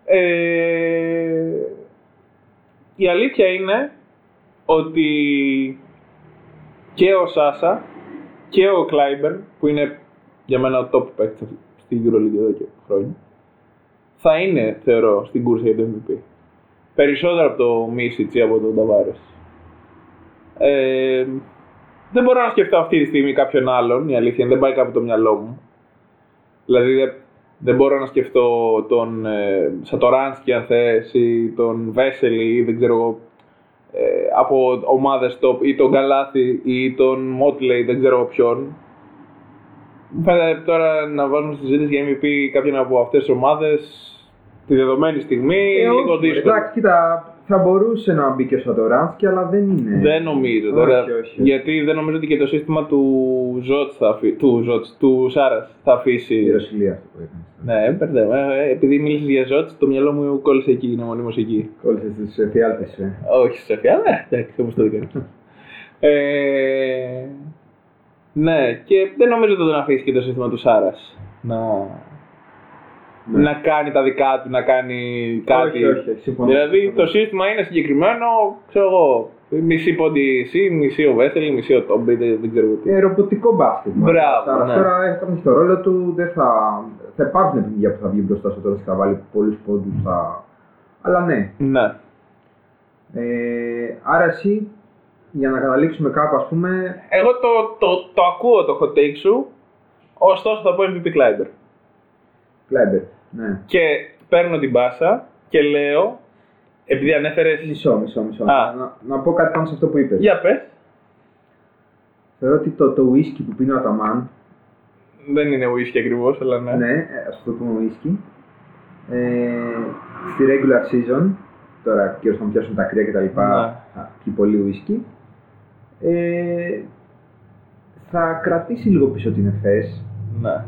Ε, η αλήθεια είναι ότι και ο Σάσα και ο Κλάιμπερν, που είναι για μένα ο top παίκτης στη EuroLeague εδώ και χρόνια, θα είναι, θεωρώ, στην κούρσα για το MVP. Περισσότερο από το Μίσιτς ή από τον Ταβάρες. Ε, δεν μπορώ να σκεφτώ αυτή τη στιγμή κάποιον άλλον, η αλήθεια είναι, δεν πάει κάπου το μυαλό μου. Δηλαδή δεν, δεν μπορώ να σκεφτώ τον ε, Σατοράνσκι αν θες ή τον Βέσελη ή δεν ξέρω εγώ ε, από ομάδες top ή τον Καλάθι ή τον Μότλεϊ δεν ξέρω ποιον. Μου φαίνεται τώρα να βάζουμε στη συζήτηση για MVP κάποιον από αυτές τις ομάδες τη δεδομένη στιγμή Ε, λίγο όχι, δύσκολο. Εντάξει, κοίτα, θα μπορούσε να μπει και ο Σατοράνσκι, αλλά δεν είναι. Δεν νομίζω Όχι, τώρα. όχι, όχι. Γιατί δεν νομίζω ότι και το σύστημα του Ζωτ θα αφήσει. Του, Ζωτς, του Σάρας θα αφήσει. Η Ρωσιλία αυτό που έκανε. Ναι, μπερδεύω. Ε, επειδή μίλησες για Ζωτ, το μυαλό μου κόλλησε εκεί, είναι μονίμω εκεί. Κόλλησε στι εφιάλτες. Ε. Όχι σε φιά, ναι, εντάξει, όπω το δίκαιο. ε, ναι, και δεν νομίζω ότι θα τον αφήσει και το σύστημα του Σάρας να, Ναι. να κάνει τα δικά του, να κάνει κάτι. Όχι, όχι, όχι, συμφωνώ. Δηλαδή Συμφωνώ. το σύστημα είναι συγκεκριμένο, ξέρω εγώ. Μισή πόντι εσύ, μισή ο Βέσελ, μισή ο Τόμπι, δεν, δεν ξέρω τι. Ε, ρομποτικό μπάσκετ. μάλλον. Μπράβο, Άρα ναι. Τώρα έχει κάνει το ρόλο του, δεν θα, θα υπάρχουν παιδιά που θα βγει μπροστά στο τώρα και θα βάλει πολλούς πόντους. Θα... Αλλά ναι. Ναι. Ε, άρα εσύ, για να καταλήξουμε κάπου, ας πούμε. Εγώ το, το, το ακούω το hot take σου, ωστόσο θα πω MVP Kleiber. Κλάιμπερ. Ναι. Και παίρνω την μπάσα και λέω, επειδή ανέφερε. Μισό, μισό, μισό. Α. Να, να πω κάτι πάνω σε αυτό που είπες. Για πες. Θεωρώ ότι το, το whisky που πίνει ο Αταμάν, Δεν είναι whisky ακριβώς, αλλά ναι. ναι, ε, ας το πούμε whisky, ε, στη regular season, τώρα και να πιάσουν τα κρύα και τα λοιπά, Ναι. θα πιει πολύ whisky, ε, θα κρατήσει λίγο πίσω την ΕΦΕΣ, Ναι.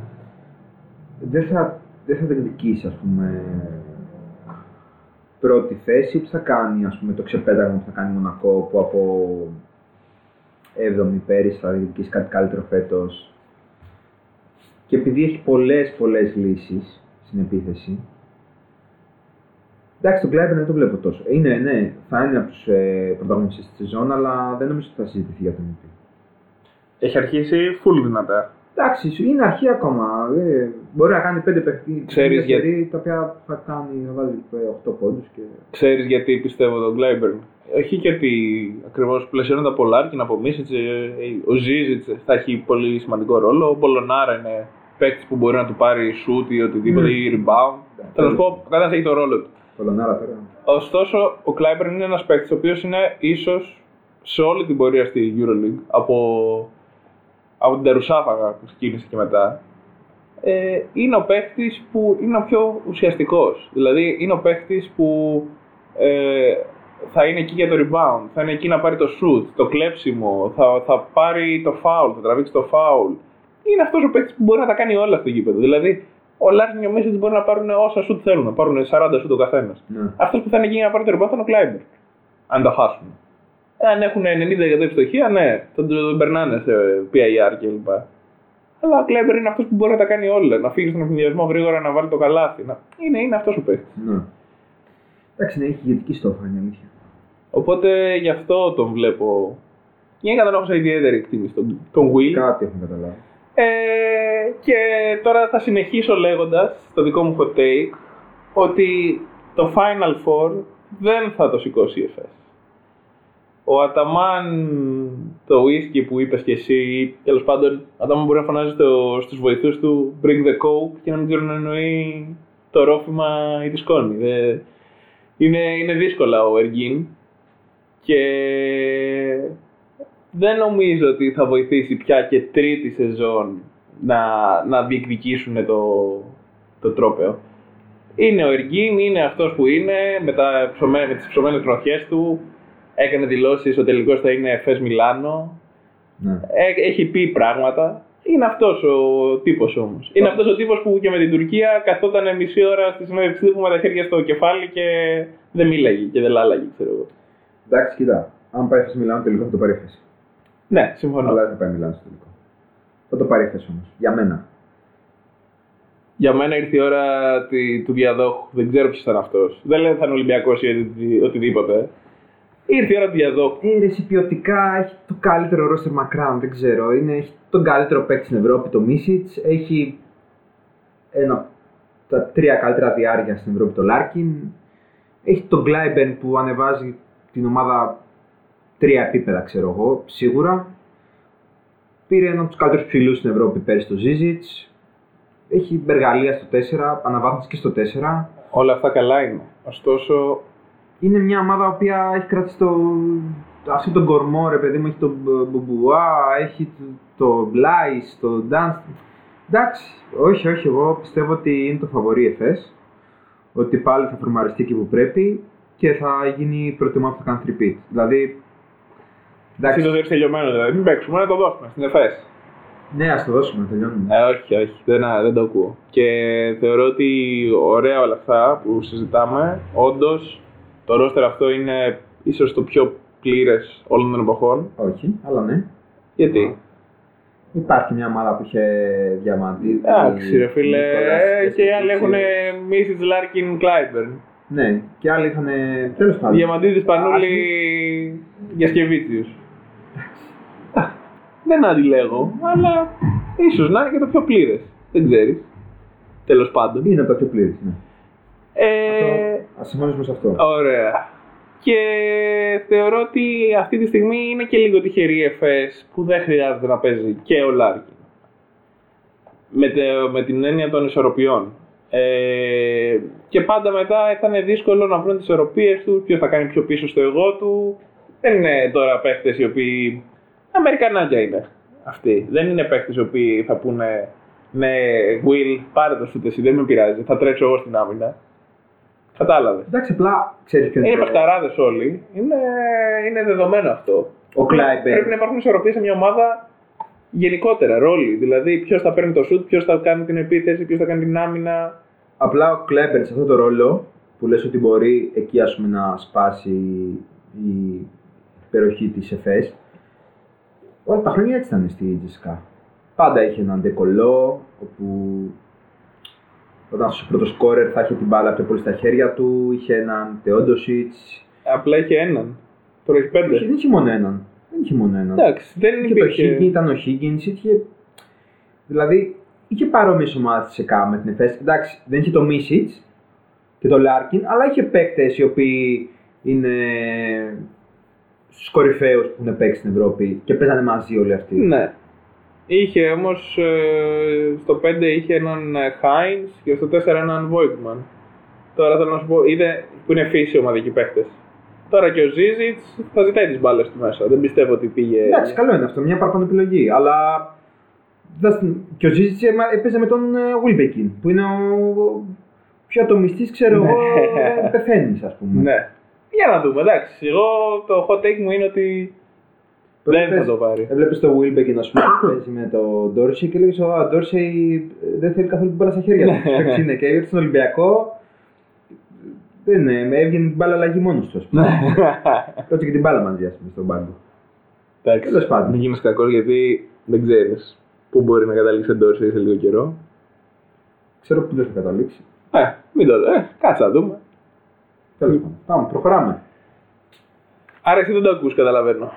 δεν θα, δεν θα διεκδικήσει, ας πούμε, πρώτη θέση που θα κάνει, ας πούμε, το ξεπέταγμα που θα κάνει Μονακό, που από 7η πέρυσι θα διεκδικήσει κάτι καλύτερο φέτος. Και επειδή έχει πολλές, πολλές λύσεις στην επίθεση, Εντάξει, τον Κλάιμπερ δεν το βλέπω τόσο. Είναι, ναι, θα είναι από τους ε, πρωταγωνιστές της σεζόν, αλλά δεν νομίζω ότι θα συζητηθεί για τον MVP. Έχει αρχίσει full δυνατά. Εντάξει, σου- είναι αρχή ακόμα. Ε, μπορεί να κάνει πέντε παιχνίδια Ξέρεις παιχνίδια γιατί- σερί, τα οποία θα κάνει να βάλει 8 πόντους. Και... Ξέρεις γιατί πιστεύω τον Gleiber. Όχι γιατί ακριβώς πλαισιώνει τα Πολάρκιν από Μίσιτς, ο Ζίζιτς θα έχει πολύ σημαντικό ρόλο. Ο Μπολονάρα είναι παίκτης που μπορεί να του πάρει shoot ή οτιδήποτε Mm. ή rebound. Θέλω να σου πω, ο καθένα έχει το ρόλο του. Κολονάρα τώρα. Ωστόσο, ο Κλάιμπερ είναι ένας παίκτης ο οποίος είναι ίσως σε όλη την πορεία στη Euroleague από, από την Τερουσάφαγα που ξεκίνησε και μετά. Ε, είναι ο παίκτη που είναι ο πιο ουσιαστικός. Δηλαδή, είναι ο παίκτη που ε, θα είναι εκεί για το rebound, θα είναι εκεί να πάρει το σουτ, το κλέψιμο, θα, θα πάρει το foul, θα τραβήξει το foul. Είναι αυτός ο παίκτης που μπορεί να τα κάνει όλα στο γήπεδο. Δηλαδή, ο Λάρκιν και ο Μίσιτς μπορεί να πάρουν όσα σουτ θέλουν, να πάρουν 40 σουτ ο καθένας. Ναι. Αυτός που θα είναι εκεί για να πάρει το rebound θα είναι ο Κλάιμπερν. Αν τα χάσουν. Αν έχουν 90% ευστοχία, ναι, τον, τον περνάνε σε PIR κλπ. Αλλά ο Κλάιμπερν είναι αυτός που μπορεί να τα κάνει όλα. Να φύγει στον αιφνιδιασμό γρήγορα, να βάλει το καλάθι. Να... Είναι, είναι αυτός ο παίκτη. ναι. Εντάξει, ναι, έχει ηγετική στόχα, είναι αλήθεια. Οπότε γι' αυτό τον βλέπω. Γενικά τον έχω σε ιδιαίτερη εκτίμηση τον, τον Will. Κάτι έχουν καταλάβει. Ε, και τώρα θα συνεχίσω λέγοντας το δικό μου hot take ότι το Final Four δεν θα το σηκώσει η ΕΦΕΣ. Ο Αταμάν, το whisky που είπες και εσύ, ή τέλος πάντων, ο Αταμάν μπορεί να φωνάζει στο, στους βοηθούς του Bring the Coke και να μην ξέρουν να εννοεί το ρόφημα ή τη σκόνη. Δεν- είναι, είναι δύσκολα ο Εργίν και δεν νομίζω ότι θα βοηθήσει πια και τρίτη σεζόν να, να διεκδικήσουν το, το τρόπαιο. Είναι ο Εργίν, είναι αυτός που είναι, με, τα ψωμέ, με τις ψωμένες τροχιές του, έκανε δηλώσεις ο τελικός θα είναι Εφές Μιλάνο, Ναι. Ε, έχει πει πράγματα. Είναι αυτός ο τύπος όμως. Είναι αυτός ο τύπος που και με την Τουρκία καθόταν μισή ώρα στη συνέντευξη τύπου με τα χέρια στο κεφάλι και δεν μίλαγε και δεν λάλαγε, ξέρω εγώ. Εντάξει, κοίτα. Αν πάει φες Μιλάνο τελικό θα το πάρει φες. Ναι, συμφωνώ. Αλλά δεν θα πάει Μιλάνο στο τελικό. Θα το πάρει φες όμως. Για μένα. Για μένα ήρθε η ώρα τη- του διαδόχου. Δεν ξέρω ποιος ήταν αυτός. Δεν λέω ότι θα είναι Ολυμπιακός ή οτι- οτιδήποτε. Ήρθε η ώρα του διαδόχου. Ε, ρε, εσύ ποιοτικά έχει το καλύτερο ρόστερ μακράν, δεν ξέρω. Είναι, έχει τον καλύτερο παίκτη στην Ευρώπη, το Μίσιτς. Έχει ένα, τα τρία καλύτερα δυάρια στην Ευρώπη, το Λάρκιν. Έχει τον Κλάιμπερν που ανεβάζει την ομάδα τρία επίπεδα, ξέρω εγώ, σίγουρα. Πήρε ένα από τους καλύτερους ψηλούς στην Ευρώπη πέρυσι το Ζίζιτς. Έχει εργαλεία στο 4, αναβάθμιση και στο 4. Όλα αυτά καλά είναι. Ωστόσο, Είναι μια ομάδα που έχει κρατήσει το, αυτό τον κορμό, ρε παιδί μου, έχει τον Μπουμπουά, έχει το, το Μπλάις, το Ντάνς. Εντάξει, όχι, όχι. Εγώ πιστεύω ότι είναι το φαβορή ΕΦΕΣ. Ότι πάλι θα φορμαριστεί εκεί που πρέπει και θα γίνει προτιμά που θα κάνει repeat. Δηλαδή. Εντάξει. Εντάξει, το τελειωμένο δηλαδή. Μην παίξουμε, να το δώσουμε στην ΕΦΕΣ. ναι, ας το δώσουμε, τελειώνουμε. Ε, όχι, όχι, δεν, δεν το ακούω. Και θεωρώ ότι ωραία όλα αυτά που συζητάμε, όντως το ρόστερ αυτό είναι ίσως το πιο πλήρες όλων των εποχών. Όχι, αλλά ναι. Γιατί; Υπάρχει μια ομάδα που είχε διαμαντή. Εντάξει, ρε φίλε, ε, και οι άλλοι έχουν Mrs. Larkin Clyburn. Ναι, και άλλοι είχαν. Τέλος πάντων. Διαμαντίδης Πανούλη για Σκεβίτσιου. Δεν αντιλέγω, αλλά ίσως να είναι και το πιο πλήρες. Δεν ξέρεις. Τέλος πάντων. Είναι από τα πιο πλήρη. Ναι. Ε, Α συμφωνήσουμε σε αυτό. Ωραία. Και θεωρώ ότι αυτή τη στιγμή είναι και λίγο τυχερή η ΕΦΕΣ που δεν χρειάζεται να παίζει και ο Λάρκιν. Με, τε- με την έννοια των ισορροπιών. Ε, και πάντα μετά ήταν δύσκολο να βρουν τις ισορροπίες του, ποιος θα κάνει πιο πίσω στο εγώ του. Δεν είναι τώρα παίχτες οι οποίοι... Αμερικανάκια είναι αυτοί. Δεν είναι παίχτες οι οποίοι θα πούνε ναι, Will, πάρε το σούτ εσύ, δεν με πειράζει, θα τρέξω εγώ στην άμυνα. Κατάλαβες. Εντάξει, απλά ξέρεις ποιος Είναι το- παιχταράδε όλοι. Είναι, είναι δεδομένο αυτό. Ο Κλάιμπερ. Πρέπει να υπάρχουν ισορροπίες σε μια ομάδα γενικότερα, ρόλοι. Δηλαδή, ποιος θα παίρνει το σουτ, ποιος θα κάνει την επίθεση, ποιος θα κάνει την άμυνα. Απλά ο Κλέμπερ σε αυτό το ρόλο που λες ότι μπορεί εκεί ας πούμε, να σπάσει η υπεροχή της ΕΦΕΣ όλα τα χρόνια έτσι ήταν στη ΤΣΣΚΑ. Πάντα είχε έναν Ντε Κολό όπου όταν στο πρώτο σκόρερ θα είχε την μπάλα πιο πολύ στα χέρια του, είχε έναν Τεόντοσιτς. Απλά είχε έναν. Τώρα έχει Είχε- πέντε. Δεν είχε μόνο έναν. Δεν είχε μόνο έναν. Εντάξει, δεν Είχε το υπήρχε. Higgins, ήταν ο Higgins, είχε... Δηλαδή, είχε παρόμοιες ομάδες η ΤΣΣΚΑ με την ΕΦΕΣ. Εντάξει, δεν είχε το Μίσιτς και το Λάρκιν, αλλά είχε παίκτες οι οποίοι είναι στους κορυφαίους που έχουν παίξει στην Ευρώπη και παίζανε μαζί όλοι αυτοί. Ναι. Είχε όμως στο 5 είχε έναν Χάιν και στο 4 έναν Βόιτμαν. Τώρα θέλω να σου πω, είδε που είναι φύση ομαδικοί παίχτε. Τώρα και ο Ζίζιτς θα ζητάει τις μπάλες του μέσα. Δεν πιστεύω ότι πήγε. Εντάξει, καλό είναι αυτό, μια παραπάνω επιλογή, αλλά δες την- και ο Ζίζιτς έμα- έπαιζε με τον Βίλμπεκιν, που είναι ο πιο ατομιστής, ξέρω εγώ, Ναι. πεθαίνεις ας πούμε. Ναι. Για να δούμε, εντάξει. Εγώ το hot take μου είναι ότι δεν θα το πάρει. Έβλεπες το Wilbeck να σου πει παίζει με το Ντόρσι και λέγε Ο Ντόρσι δεν θέλει καθόλου την μπάλα στα χέρια του. Παίκτης είναι και ήρθε στον Ολυμπιακό. Δεν είναι, με έβγαινε την μπάλα αλλαγή μόνος του. Ναι. Κάτσε και την μπάλα μαζί, ας πούμε, στον πάγκο. Εντάξει. Τέλος πάντων. Μην γίνεις κακός γιατί δεν ξέρεις πού μπορεί να καταλήξει εντό σε λίγο καιρό. Ξέρω που δεν θα καταλήξει. Ε, μην το ε, κάτσε να δούμε. Τέλος πάντων. Πάμε, προχωράμε. Άρα εσύ δεν το ακούς, καταλαβαίνω.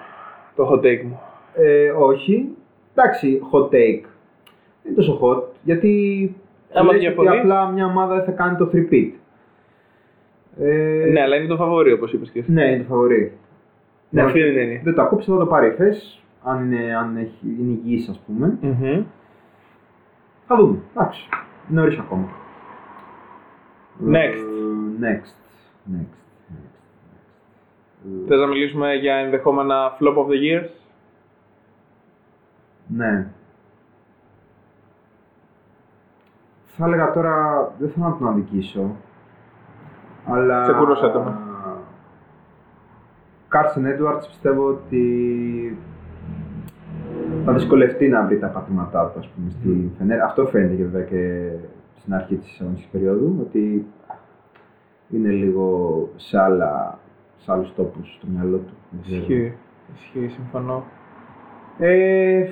Το hot take μου. Ε, όχι. Εντάξει, hot take. Δεν είναι τόσο hot, γιατί Άμα λες ότι διαφωνείς. απλά μια ομάδα δεν θα κάνει το 3-peat. Ε, Ναι, αλλά είναι το φαβόρι όπως είπες και εσύ. ναι, είναι το φαβορή. Με αυτή την έννοια. Δεν το ακούω, πιστεύω θα το πάρεις η ΦΕΣ, αν είναι, αν έχει, είναι υγιής ας πούμε. Μμμ. Θα δούμε, εντάξει, νωρίς ακόμα. Next. Ε, next. Next. Next. Θες να μιλήσουμε για ενδεχόμενα flop of the years; Ναι. Θα έλεγα τώρα, δεν θέλω να τον αδικήσω, αλλά... Ξεκούρωσέ το με. Κάρσεν Έντουαρτς πιστεύω ότι θα δυσκολευτεί να βρει τα πατήματά του, ας πούμε, στη Φενέρ. Αυτό φαίνεται και βέβαια και στην αρχή της αγωνιστικής περίοδου, ότι είναι λίγο σε, άλλα, σε άλλους τόπους στο μυαλό του. Δεν ξέρω. Ισχύει. Ισχύει, συμφωνώ. Ε,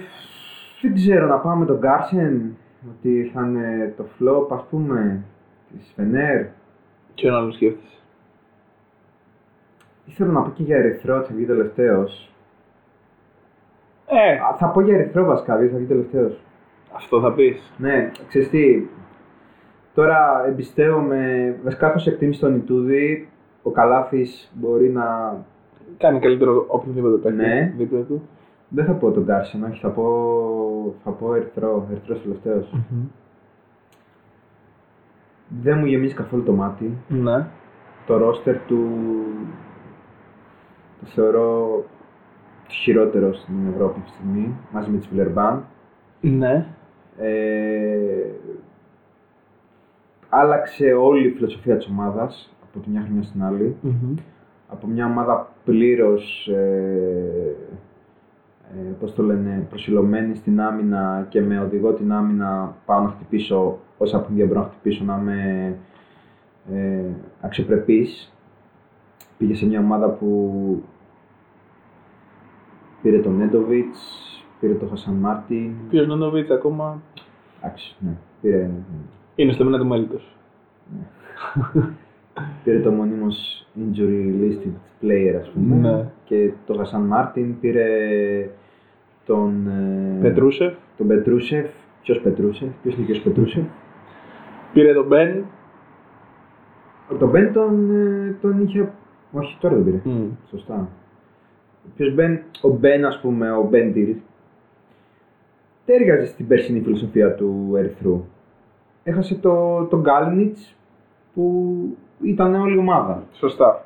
δεν ξέρω, να πάμε με τον Κάρσεν, ότι θα είναι το flop, ας πούμε, της Φενέρ. Ποιον άλλο σκέφτεσαι. Ήθελα να πω και για Ερυθρό, ότι θα βγει τελευταίος. Ε, Α, Θα πω για Ερυθρό βασικά, γιατί θα βγει τελευταίος. αυτό θα πεις. Ναι, ξέρεις τι. Τώρα εμπιστεύομαι, βασικά έχω σε εκτίμηση τον Ιτούδη. Ο Καλάθης μπορεί να... Κάνει καλύτερο οποιοδήποτε παίχτη Ναι. δίπλα του. Δεν θα πω τον Κάρσεν, όχι, θα πω, θα πω Ερυθρό, Ερυθρός τελευταίος. Δεν μου γεμίζει καθόλου το μάτι. Ναι. Το ρόστερ του το θεωρώ χειρότερο στην Ευρώπη αυτή τη στιγμή, μαζί με τη Βιλερμπάν. Ναι. Ε, άλλαξε όλη η φιλοσοφία της ομάδας από τη μια χρονιά στην άλλη. Από μια ομάδα πλήρως, ε, ε, πώς το λένε, προσιλωμένη στην άμυνα και με οδηγό την άμυνα πάω να χτυπήσω όσα παιχνίδια μπορώ να χτυπήσω, να είμαι ε, αξιοπρεπής. Πήγε σε μια ομάδα που πήρε τον Νέντοβιτς, πήρε τον Χασαν Μάρτιν. Ποιο Νόνοβιτ ακόμα Εντάξει, ναι, πήρε, είναι στο μήνα του μέλητος. [LAUGHS] πήρε το μονίμως injury listed player, ας πούμε. Ναι. Και τον Χασάν Μάρτιν πήρε τον, ε, Πετρούσεφ. τον Πετρούσεφ. Ποιος Πετρούσεφ, ποιος είναι ο Πετρούσεφ; Πήρε τον Μπεν. Τον Μπεν τον, ε, τον είχε. Όχι, τώρα τον πήρε. Μμ. Σωστά. Ποιος Μπεν, ο Μπεν, ας πούμε, ο Μπεντίλ, ταίριαζε στην περσινή φιλοσοφία του Ερυθρού. Έχασε το, τον Γκάλνιτς που ήταν όλη η ομάδα. Σωστά.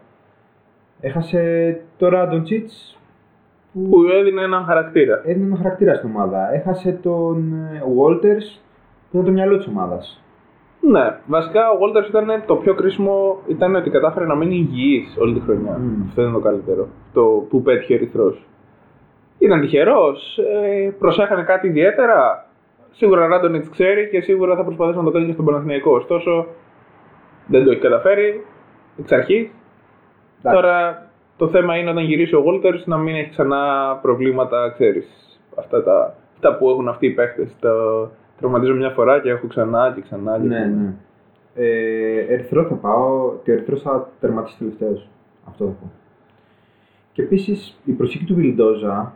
Έχασε τώρα τον Τσίτς που Που έδινε έναν χαρακτήρα. έδινε ένα χαρακτήρα στην ομάδα. Έχασε τον Walters που ήταν το μυαλό της ομάδας. Ναι, βασικά ο Walters ήταν το πιο κρίσιμο ήταν ότι κατάφερε να μείνει υγιής όλη τη χρονιά. Μμ. Αυτό είναι το καλύτερο. Το που πέτυχε ο Ερυθρός. Ήταν τυχερός, ε, προσέχανε κάτι ιδιαίτερα. Σίγουρα ο Ράντονιτ ξέρει και σίγουρα θα προσπαθήσει να το κάνει και στον Παναθηναϊκό. Ωστόσο, δεν το έχει καταφέρει εξ αρχής. Εντάξει. Τώρα το θέμα είναι όταν γυρίσει ο Walters να μην έχει ξανά προβλήματα, ξέρεις. Αυτά τα, αυτά που έχουν αυτοί οι παίχτες. Το τραυματίζω μια φορά και έχω ξανά και ξανά. Και Ναι, ξανά. ναι. Ε, ερυθρό θα πάω και ο Ερυθρός θα τερματίσει τελευταίος. Αυτό θα πω. Και επίσης η προσήκη του Βιλντόζα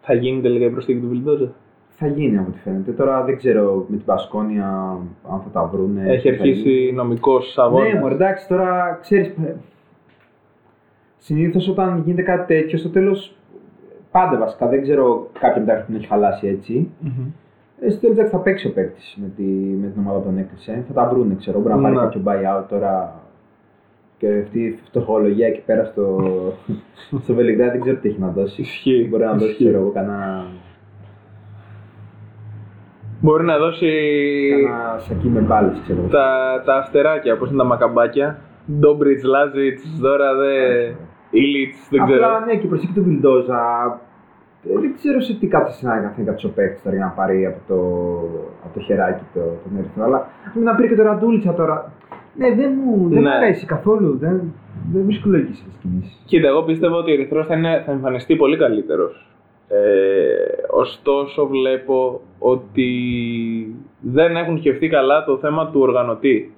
Θα γίνει τελικά η προσθήκη του Βιλντόζα. Θα γίνει από ό,τι φαίνεται. Τώρα δεν ξέρω με την Πασκόνια αν θα τα βρούνε. Έχει τι θα γίνει. αρχίσει νομικός αγώνας. Ναι, μωρέ, εντάξει, τώρα ξέρεις, συνήθως όταν γίνεται κάτι τέτοιο, στο τέλος, πάντα βασικά, δεν ξέρω κάποιον τάξη που την έχει χαλάσει έτσι. Ε, στο τέλος εντάξει, θα παίξει ο παίκτης με, τη, με την ομάδα που τον έκλεισε. Θα τα βρούνε, ξέρω. Μπορεί να πάρει Ναι. κάποιο buyout τώρα. Και αυτή η φτωχολογία εκεί πέρα στο, [LAUGHS] στο Βελιγράδι δεν ξέρω τι έχει να δώσει. Ισχύει. Μπορεί να δώσει, ισχύει. ξέρω εγώ, κανένα, Μπορεί να δώσει κανένα σακί με μπάλες, ξέρω εγώ. τα, τα αστεράκια, όπως είναι τα μακαμπάκια. Ντόμπριτς, Λάζιτς, τώρα δε... Ήλιτς, δεν ξέρω. Απλά ναι, και η προσήκη του Βιλντόζα. ε, δεν ξέρω σε τι κάθεσε να κάνει κάποιος παίκτης τώρα για να πάρει από το, από το χεράκι το, τον Ερυθρό. Αλλά μην να πήρε και το Ραντούλιτσα τώρα. Ναι, δεν μου, δεν Ναι. μου αρέσει καθόλου. Δεν, δεν βρίσκω λογική σε αυτές τις κινήσεις. Κοίτα, εγώ πιστεύω ότι ο Ερυθρός θα, είναι, θα εμφανιστεί πολύ καλύτερος. Ε, ωστόσο βλέπω ότι δεν έχουν σκεφτεί καλά το θέμα του οργανωτή.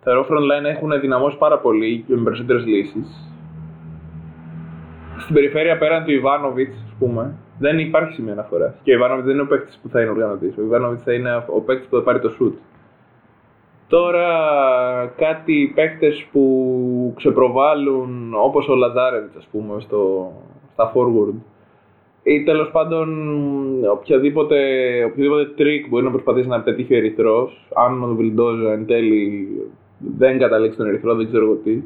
Θεωρώ frontline έχουν δυναμώσει πάρα πολύ και με περισσότερες λύσεις. Στην περιφέρεια πέραν του Ιβάνοβιτς, ας πούμε, δεν υπάρχει σημείο αναφοράς. Και ο Ιβάνοβιτς δεν είναι ο παίκτης που θα είναι οργανωτής. Ο Ιβάνοβιτς θα είναι ο παίκτης που θα πάρει το shoot. Τώρα κάτι παίκτες που ξεπροβάλλουν όπως ο Λαζάρεβιτς ας πούμε στο, στα forward ή τέλος πάντων οποιαδήποτε, οποιοδήποτε τρίκ μπορεί να προσπαθήσει να πετύχει ο Ερυθρός αν ο Βιλντόζα εν τέλει δεν καταλήξει τον Ερυθρό, δεν ξέρω εγώ τι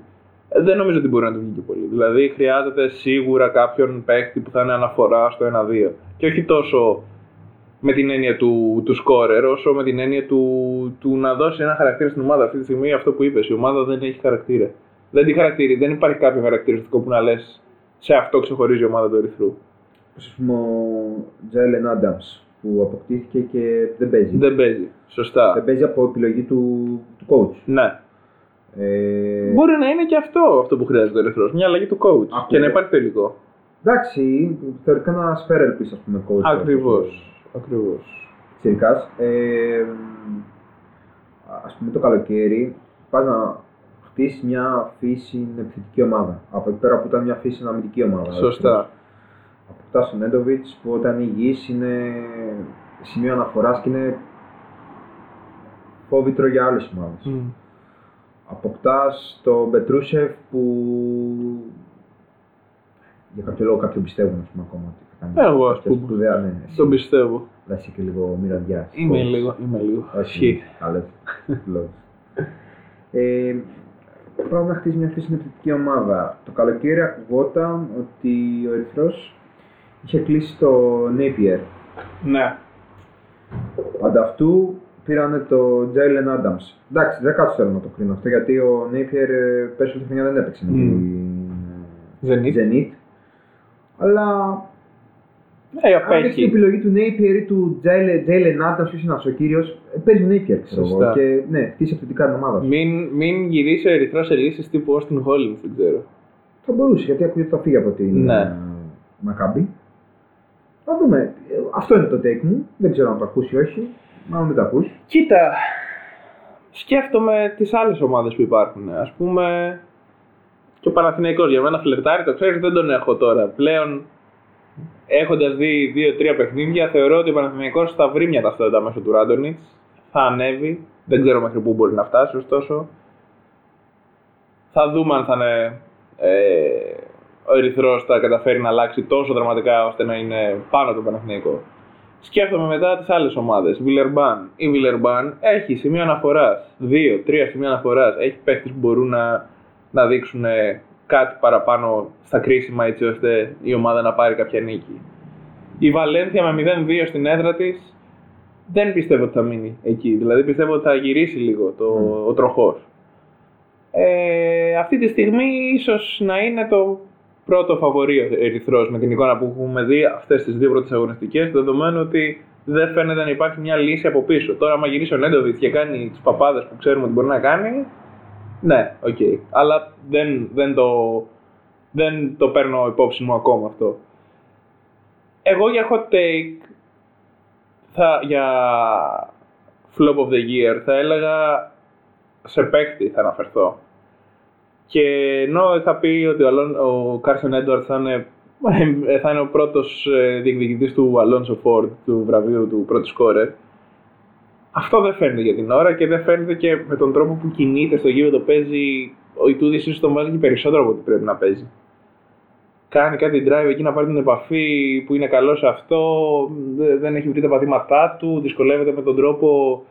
ε, δεν νομίζω ότι μπορεί να του βγει και πολύ. Δηλαδή χρειάζεται σίγουρα κάποιον παίκτη που θα είναι αναφορά στο 1-2 και όχι τόσο με την έννοια του, του σκόρερ, όσο με την έννοια του, του να δώσει ένα χαρακτήρα στην ομάδα. Αυτή τη στιγμή αυτό που είπες, η ομάδα δεν έχει χαρακτήρα. Δεν τη χαρακτήρι, δεν υπάρχει κάποιο χαρακτηριστικό που να λες σε αυτό ξεχωρίζει η ομάδα του Ερυθρού. Όπως ας πούμε ο Τζέλεν Άνταμς που αποκτήθηκε και δεν παίζει. Δεν παίζει. Σωστά. Δεν παίζει από επιλογή του, του coach. Ναι. Ε, Μπορεί να είναι και αυτό αυτό που χρειάζεται ο Ερυθρό. Μια αλλαγή του coach. Ακούω. Και να υπάρχει τελικό. Εντάξει, θεωρητικά ένα σφαίρελ πίσω, ας πούμε, coach. Ακριβώς. Ακριβώς. Τσιρικάς. Ε, ας πούμε το καλοκαίρι πας να χτίσεις μια φύση επιθετική ομάδα. Από εκεί πέρα που ήταν μια φύση αμυντική ομάδα. Σωστά. Αποκτάς τον Νέντοβιτς που όταν είναι υγιής είναι σημείο αναφοράς και είναι φόβητρο για άλλες ομάδες. Μμ. Αποκτάς τον Πετρούσεφ που για κάποιο λόγο κάποιον πιστεύουν ας πούμε, ακόμα ότι θα κάνει Εγώ, ας κάποια πούμε. σπουδαία, ναι, εσύ. Τον πιστεύω. Αλλά είσαι και λίγο μυρωδιάς. Είμαι Πώς; λίγο. Είμαι λίγο. Όχι, Ισχύει. καλές λόγους. ε, Πάω να χτίσει μια φύση επιθετική ομάδα. Το καλοκαίρι ακουγόταν ότι ο Ερυθρός είχε κλείσει το Napier. Ναι. Ανταυτού πήραν το Jalen Adams. Εντάξει, δεν κάτσω θέλω να το κρίνω αυτό γιατί ο Napier ε, πέρσι όλη τη χρονιά δεν έπαιξε με Μμ. την Zenit. Zenit. Αλλά Ε, αν έχεις την απέχει. επιλογή του Napier ή του Jalen Jalen Adams, ποιος είναι αυτός ο κύριος, ε, παίζει ο Napier, ξέρω Σωστά. εγώ. Και ναι, χτίσει αυθεντικά την ομάδα σου. Μην, μην γυρίσει ο Ερυθρός σε λύσει τύπου Austin Hollins, δεν ξέρω. Θα μπορούσε, γιατί ακούγεται ότι θα φύγει από την Ναι. ε, Μακάμπη. Θα δούμε. Ε, Αυτό είναι το take μου. Δεν ξέρω αν το ακούσει ή όχι. Μάλλον δεν το ακούσει. Κοίτα, σκέφτομαι τις άλλες ομάδες που υπάρχουν. Ας πούμε, και ο Παναθηναϊκός για μένα φλερτάρει, το ξέρεις, δεν τον έχω τώρα. Πλέον, έχοντας δει δύο-τρία παιχνίδια, θεωρώ ότι ο Παναθηναϊκός θα βρει μια ταυτότητα μέσω του Ράντονιτς, θα ανέβει, δεν ξέρω μέχρι πού μπορεί να φτάσει, ωστόσο. Θα δούμε αν θα είναι ε, ο Ερυθρός θα καταφέρει να αλλάξει τόσο δραματικά ώστε να είναι πάνω από τον Παναθηναϊκό. Σκέφτομαι μετά τις άλλες ομάδες. Βιλερμπάν. Η Βιλερμπάν έχει σημείο αναφοράς. Δύο, τρία σημεία αναφοράς. Έχει παίχτε που μπορούν να, να δείξουν ε, κάτι παραπάνω στα κρίσιμα έτσι ώστε η ομάδα να πάρει κάποια νίκη. Η Βαλένθια με 0-2 στην έδρα της δεν πιστεύω ότι θα μείνει εκεί. Δηλαδή πιστεύω ότι θα γυρίσει λίγο το, ο τροχός. Ε, αυτή τη στιγμή ίσως να είναι το πρώτο φαβορή ο Ερυθρός με την εικόνα που έχουμε δει αυτές τις δύο πρώτες αγωνιστικές δεδομένου ότι δεν φαίνεται να υπάρχει μια λύση από πίσω. Τώρα, άμα γυρίσει ο Νέντοβιτς και κάνει τις παπάδες που ξέρουμε ότι μπορεί να κάνει, ναι, οκ. Αλλά δεν, δεν, το, δεν το παίρνω υπόψη μου ακόμα αυτό. Εγώ για hot take, θα, για flop of the year, θα έλεγα σε παίκτη θα αναφερθώ. Και ενώ είχα πει ότι ο, Αλόν, ο Κάρσεν Έντουαρντς θα είναι, θα είναι ο πρώτος ε, διεκδικητής του Αλόνσο Φόρντ, του βραβείου του πρώτου σκόρερ, αυτό δεν φαίνεται για την ώρα και δεν φαίνεται και με τον τρόπο που κινείται στο γήπεδο παίζει. Ο Ιτούδης ίσως τον βάζει και περισσότερο από ό,τι πρέπει να παίζει. Κάνει κάτι drive εκεί να πάρει την επαφή που είναι καλός σε αυτό, δε- δεν έχει βρει τα πατήματά του, δυσκολεύεται με τον τρόπο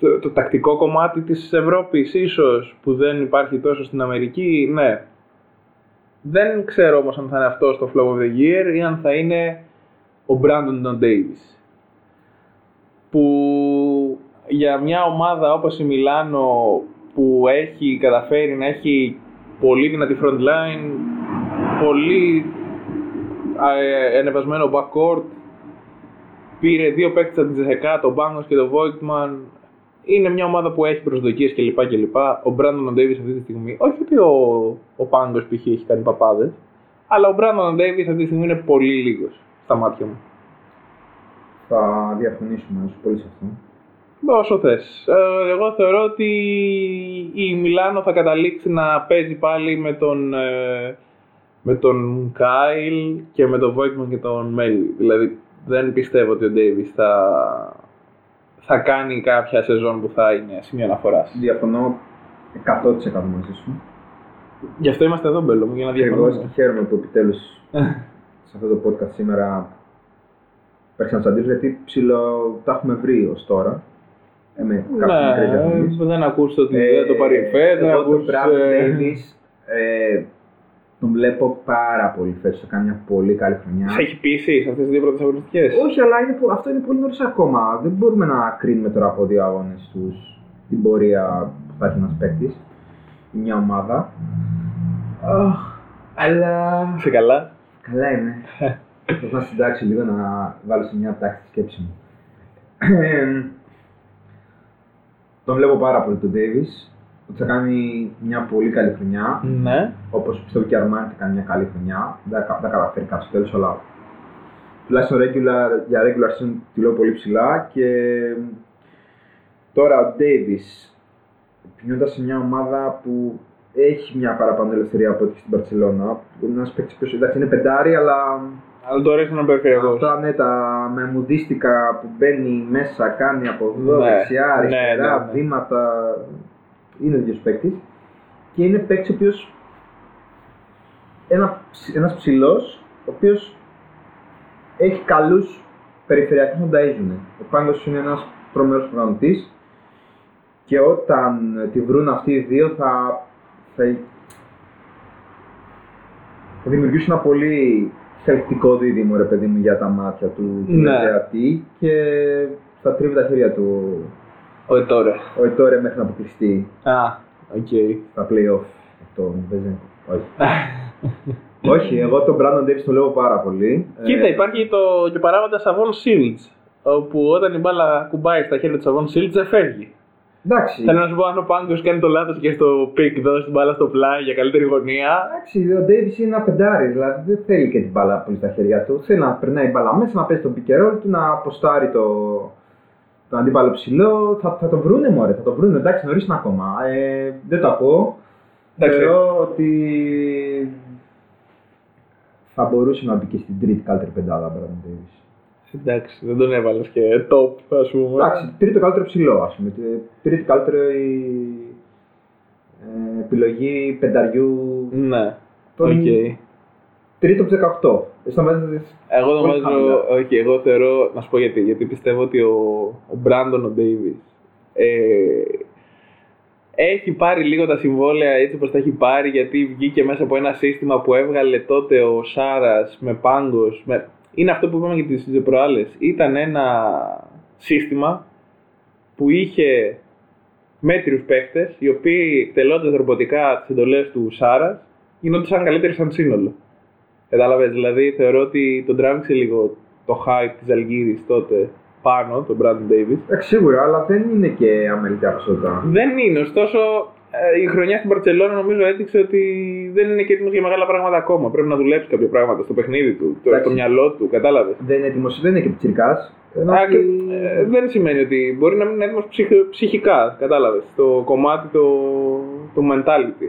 το, το τακτικό κομμάτι της Ευρώπης ίσως που δεν υπάρχει τόσο στην Αμερική, ναι. Δεν ξέρω όμως αν θα είναι αυτό στο Flow of the Year ή αν θα είναι ο Brandon Don Davis. Που για μια ομάδα όπως η Μιλάνο που έχει καταφέρει να έχει πολύ δυνατή front line, πολύ ε, ανεβασμένο backcourt, πήρε δύο παίκτες από τη Τζεσεκά, τον Μπάγκος και τον Voigtman, είναι μια ομάδα που έχει προσδοκίες κλπ. κλπ. Ο Μπράντον Ντέιβις αυτή τη στιγμή, όχι ότι ο, ο Πάγκος π.χ. έχει κάνει παπάδες, αλλά ο Μπράντον Ντέιβις αυτή τη στιγμή είναι πολύ λίγος στα μάτια μου. Θα διαφωνήσουμε όσο πολύ σε αυτό. Όσο θες. Ε, εγώ θεωρώ ότι η Μιλάνο θα καταλήξει να παίζει πάλι με τον, ε, με τον Κάιλ και με τον Voigtman και τον Μέλι. Δηλαδή δεν πιστεύω ότι ο Ντέιβις θα, θα κάνει κάποια σεζόν που θα είναι σημείο αναφοράς. Διαφωνώ 100% μαζί σου. Γι' αυτό είμαστε εδώ, Μπέλο μου, για να Και εγώ και διαφωνούμε. χαίρομαι που επιτέλους σε αυτό το podcast σήμερα υπάρχει να αντίρρηση γιατί ψηλό τα έχουμε βρει ως τώρα. Ε, με κάποιες μικρές Ναι, διαφωνίες. ε, δεν ακούσετε ότι δεν το πάρει η Fed, δεν εγώ τον ακούσετε... Brandon Davis ε, τον βλέπω πάρα πολύ φέτος, θα κάνει μια πολύ καλή χρονιά. Σε έχει πείσει σε αυτές τις δύο πρώτες αγωνιστικές; Όχι, αλλά είναι, πο- αυτό είναι πολύ νωρίς ακόμα. Δεν μπορούμε να κρίνουμε τώρα από δύο αγώνες τους την πορεία που θα έχει ένας παίκτης ή μια ομάδα. Αχ, αλλά Είσαι καλά; Καλά είμαι. Θα να συντάξω λίγο να βάλω σε μια τάξη τη σκέψη μου. τον βλέπω πάρα πολύ τον Davis. Ότι θα κάνει μια πολύ καλή χρονιά. Ναι. Όπως πιστεύω και η Αρμάνι θα κάνει μια καλή χρονιά. Δεν θα δεν θα καταφέρει κάτι στο τέλος, αλλά τουλάχιστον regular, για regular season τη λέω πολύ ψηλά. Και τώρα ο Davis πηγαίνοντας σε μια ομάδα που έχει μια παραπάνω ελευθερία από ό,τι και στην Παρσελόνα. Είναι ένας παίκτης που εντάξει είναι πεντάρι, αλλά Αλλά το αρέσει να περιφερειακός. αυτά ναι, τα μεμουδίστικα που μπαίνει μέσα, κάνει από εδώ, Ναι, δεξιά, ναι, αριστερά, ναι, ναι. βήματα. Είναι τέτοιο παίκτης. Και είναι παίκτης ο οποίος. Ένα, ένας ψηλός, ο οποίος έχει καλούς περιφερειακούς να ταΐζουν. Ο Πάνγκος είναι ένας τρομερός προγραμματής και όταν τη βρουν αυτοί οι δύο θα, θα, θα δημιουργήσουν ένα πολύ θελκτικό δίδυμο, ρε παιδί μου, για τα μάτια του Ναι. τηλεθεατή και θα τρίβει τα χέρια του Ο Ετόρε. ο Ετόρε μέχρι να αποκλειστεί Α, οκ. στα play-off. Αυτό μου παίζει. Όχι. Όχι, εγώ τον Brandon Davies το λέω πάρα πολύ. Κοίτα, Ε, υπάρχει το και παράγοντας Savon Shields. Όπου όταν η μπάλα ακουμπάει στα χέρια του Savon Shields δεν φεύγει. Εντάξει, Θέλω να σου πω, αν ο Πάνγκος κάνει το λάθος και στο pick δώσει την μπάλα στο πλάι για καλύτερη γωνία. εντάξει, ο Davies είναι ένα πεντάρι, δηλαδή δεν θέλει και την μπάλα πολύ στα χέρια του. Θέλει να περνάει η μπάλα μέσα, να παίζει τον pick and roll του, να ποστάρει το, τον αντίπαλο ψηλό. Θα, θα το βρούνε μωρέ, θα το βρούνε. Εντάξει, νωρίς είναι ακόμα. Ε, δεν το ακούω. Εντάξει. Θεωρώ ότι θα μπορούσε να μπει και στην τρίτη καλύτερη πεντάδα Brandon Davies. Εντάξει, δεν τον έβαλες και top, ας πούμε. Εντάξει, τρίτο καλύτερο ψηλό, ας πούμε. Τρίτη καλύτερη ε, επιλογή πενταριού. Ναι. Τον- Οκ. Τρίτο από 18. Εσύ θα βάζεις Εγώ Πολύ νομίζω, χαμηλά. όχι, εγώ θεωρώ, να σου πω γιατί, γιατί πιστεύω ότι ο, ο Μπράντον ο Ντέιβις ε, έχει πάρει λίγο τα συμβόλαια έτσι όπως τα έχει πάρει γιατί βγήκε μέσα από ένα σύστημα που έβγαλε τότε ο Σάρας με Πάγκος, με... είναι αυτό που είπαμε και τις προάλλες, ήταν ένα σύστημα που είχε μέτριους παίχτες οι οποίοι εκτελώντας ρομποτικά τις εντολές του Σάρας γινόντουσαν καλύτεροι σαν σύνολο. Κατάλαβες, δηλαδή θεωρώ ότι τον τράβηξε λίγο το hype της Αλγύρης τότε πάνω, τον Brandon Davis. Εντάξει, σίγουρα, αλλά δεν είναι και αμεληταία ποσότητα. Δεν είναι, ωστόσο ε, η χρονιά στην Παρσελόνα νομίζω έδειξε ότι δεν είναι και έτοιμος για μεγάλα πράγματα ακόμα. Πρέπει να δουλέψει κάποια πράγματα στο παιχνίδι του, το, Εντάξει. στο μυαλό του, κατάλαβες; Δεν είναι έτοιμος, δεν είναι και πιτσιρικά. δεν σημαίνει ότι μπορεί να μην είναι έτοιμος ψυχικά, κατάλαβες. Το κομμάτι το, το mentality.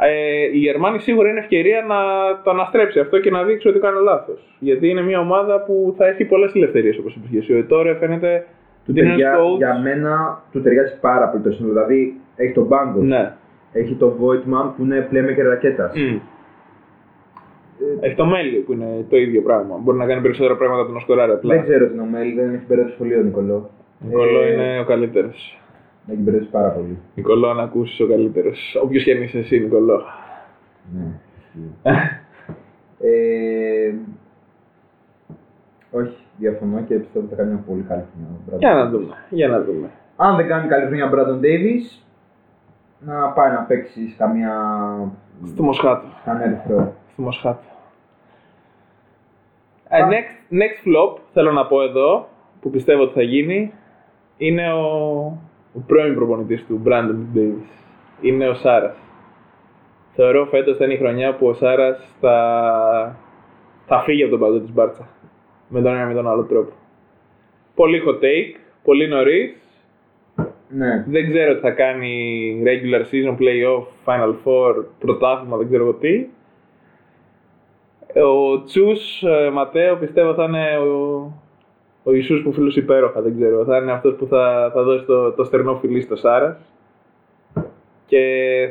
Ε, η Γερμανία σίγουρα είναι ευκαιρία να το αναστρέψει αυτό και να δείξει ότι κάνει λάθος. Γιατί είναι μια ομάδα που θα έχει πολλές ελευθερίες όπως είπες και εσύ. Ο Ετόρε φαίνεται Του ότι είναι ταιριά, ένας coach- για μένα του ταιριάζει πάρα πολύ το σύνολο. Δηλαδή έχει τον Μπάγκο, Ναι. έχει τον Voigtman που είναι playmaker ρακέτας. Μμ. Έχει το Μέλιο που είναι το ίδιο πράγμα. Μπορεί να κάνει περισσότερα πράγματα από τον Οσκοράρη απλά. Δεν ξέρω την Ομέλη, δεν έχει μπερδέψει πολύ ο Νικολό. Ο Νικολό Ε, είναι ο καλύτερος. Έχει μπερδέψεις πάρα πολύ. Νικολό, αν ακούσεις ο καλύτερος. Όποιος και αν είσαι εσύ, Νικολό. Ναι. ε, όχι, διαφωνώ και πιστεύω ότι θα κάνει μια πολύ καλή χρονιά. ο Brandon Για να Davis. δούμε. Για να δούμε. Αν δεν κάνει καλή χρονιά ο Brandon Davis, να πάει να παίξει σε καμία. Στο Μοσχάτο. κανένα ερυθρό. Στο Μοσχάτο. Ε, next, next flop, θέλω να πω εδώ, που πιστεύω ότι θα γίνει, είναι ο, ο πρώην προπονητής του, Brandon Davis. Είναι ο Σάρας. Θεωρώ φέτος θα είναι η χρονιά που ο Σάρας θα, θα φύγει από τον παντό της Μπάρτσα. Με τον ένα ή με τον άλλο τρόπο. Πολύ hot take, πολύ νωρίς. Ναι. Δεν ξέρω τι θα κάνει regular season, playoff, final four, πρωτάθλημα, δεν ξέρω εγώ τι. Ο Τσούς ε, Ματέο πιστεύω θα είναι ο, ο Ιησούς που φίλους υπέροχα, δεν ξέρω. Θα είναι αυτός που θα, θα δώσει το, το στερνό φιλί στο Σάρας. Και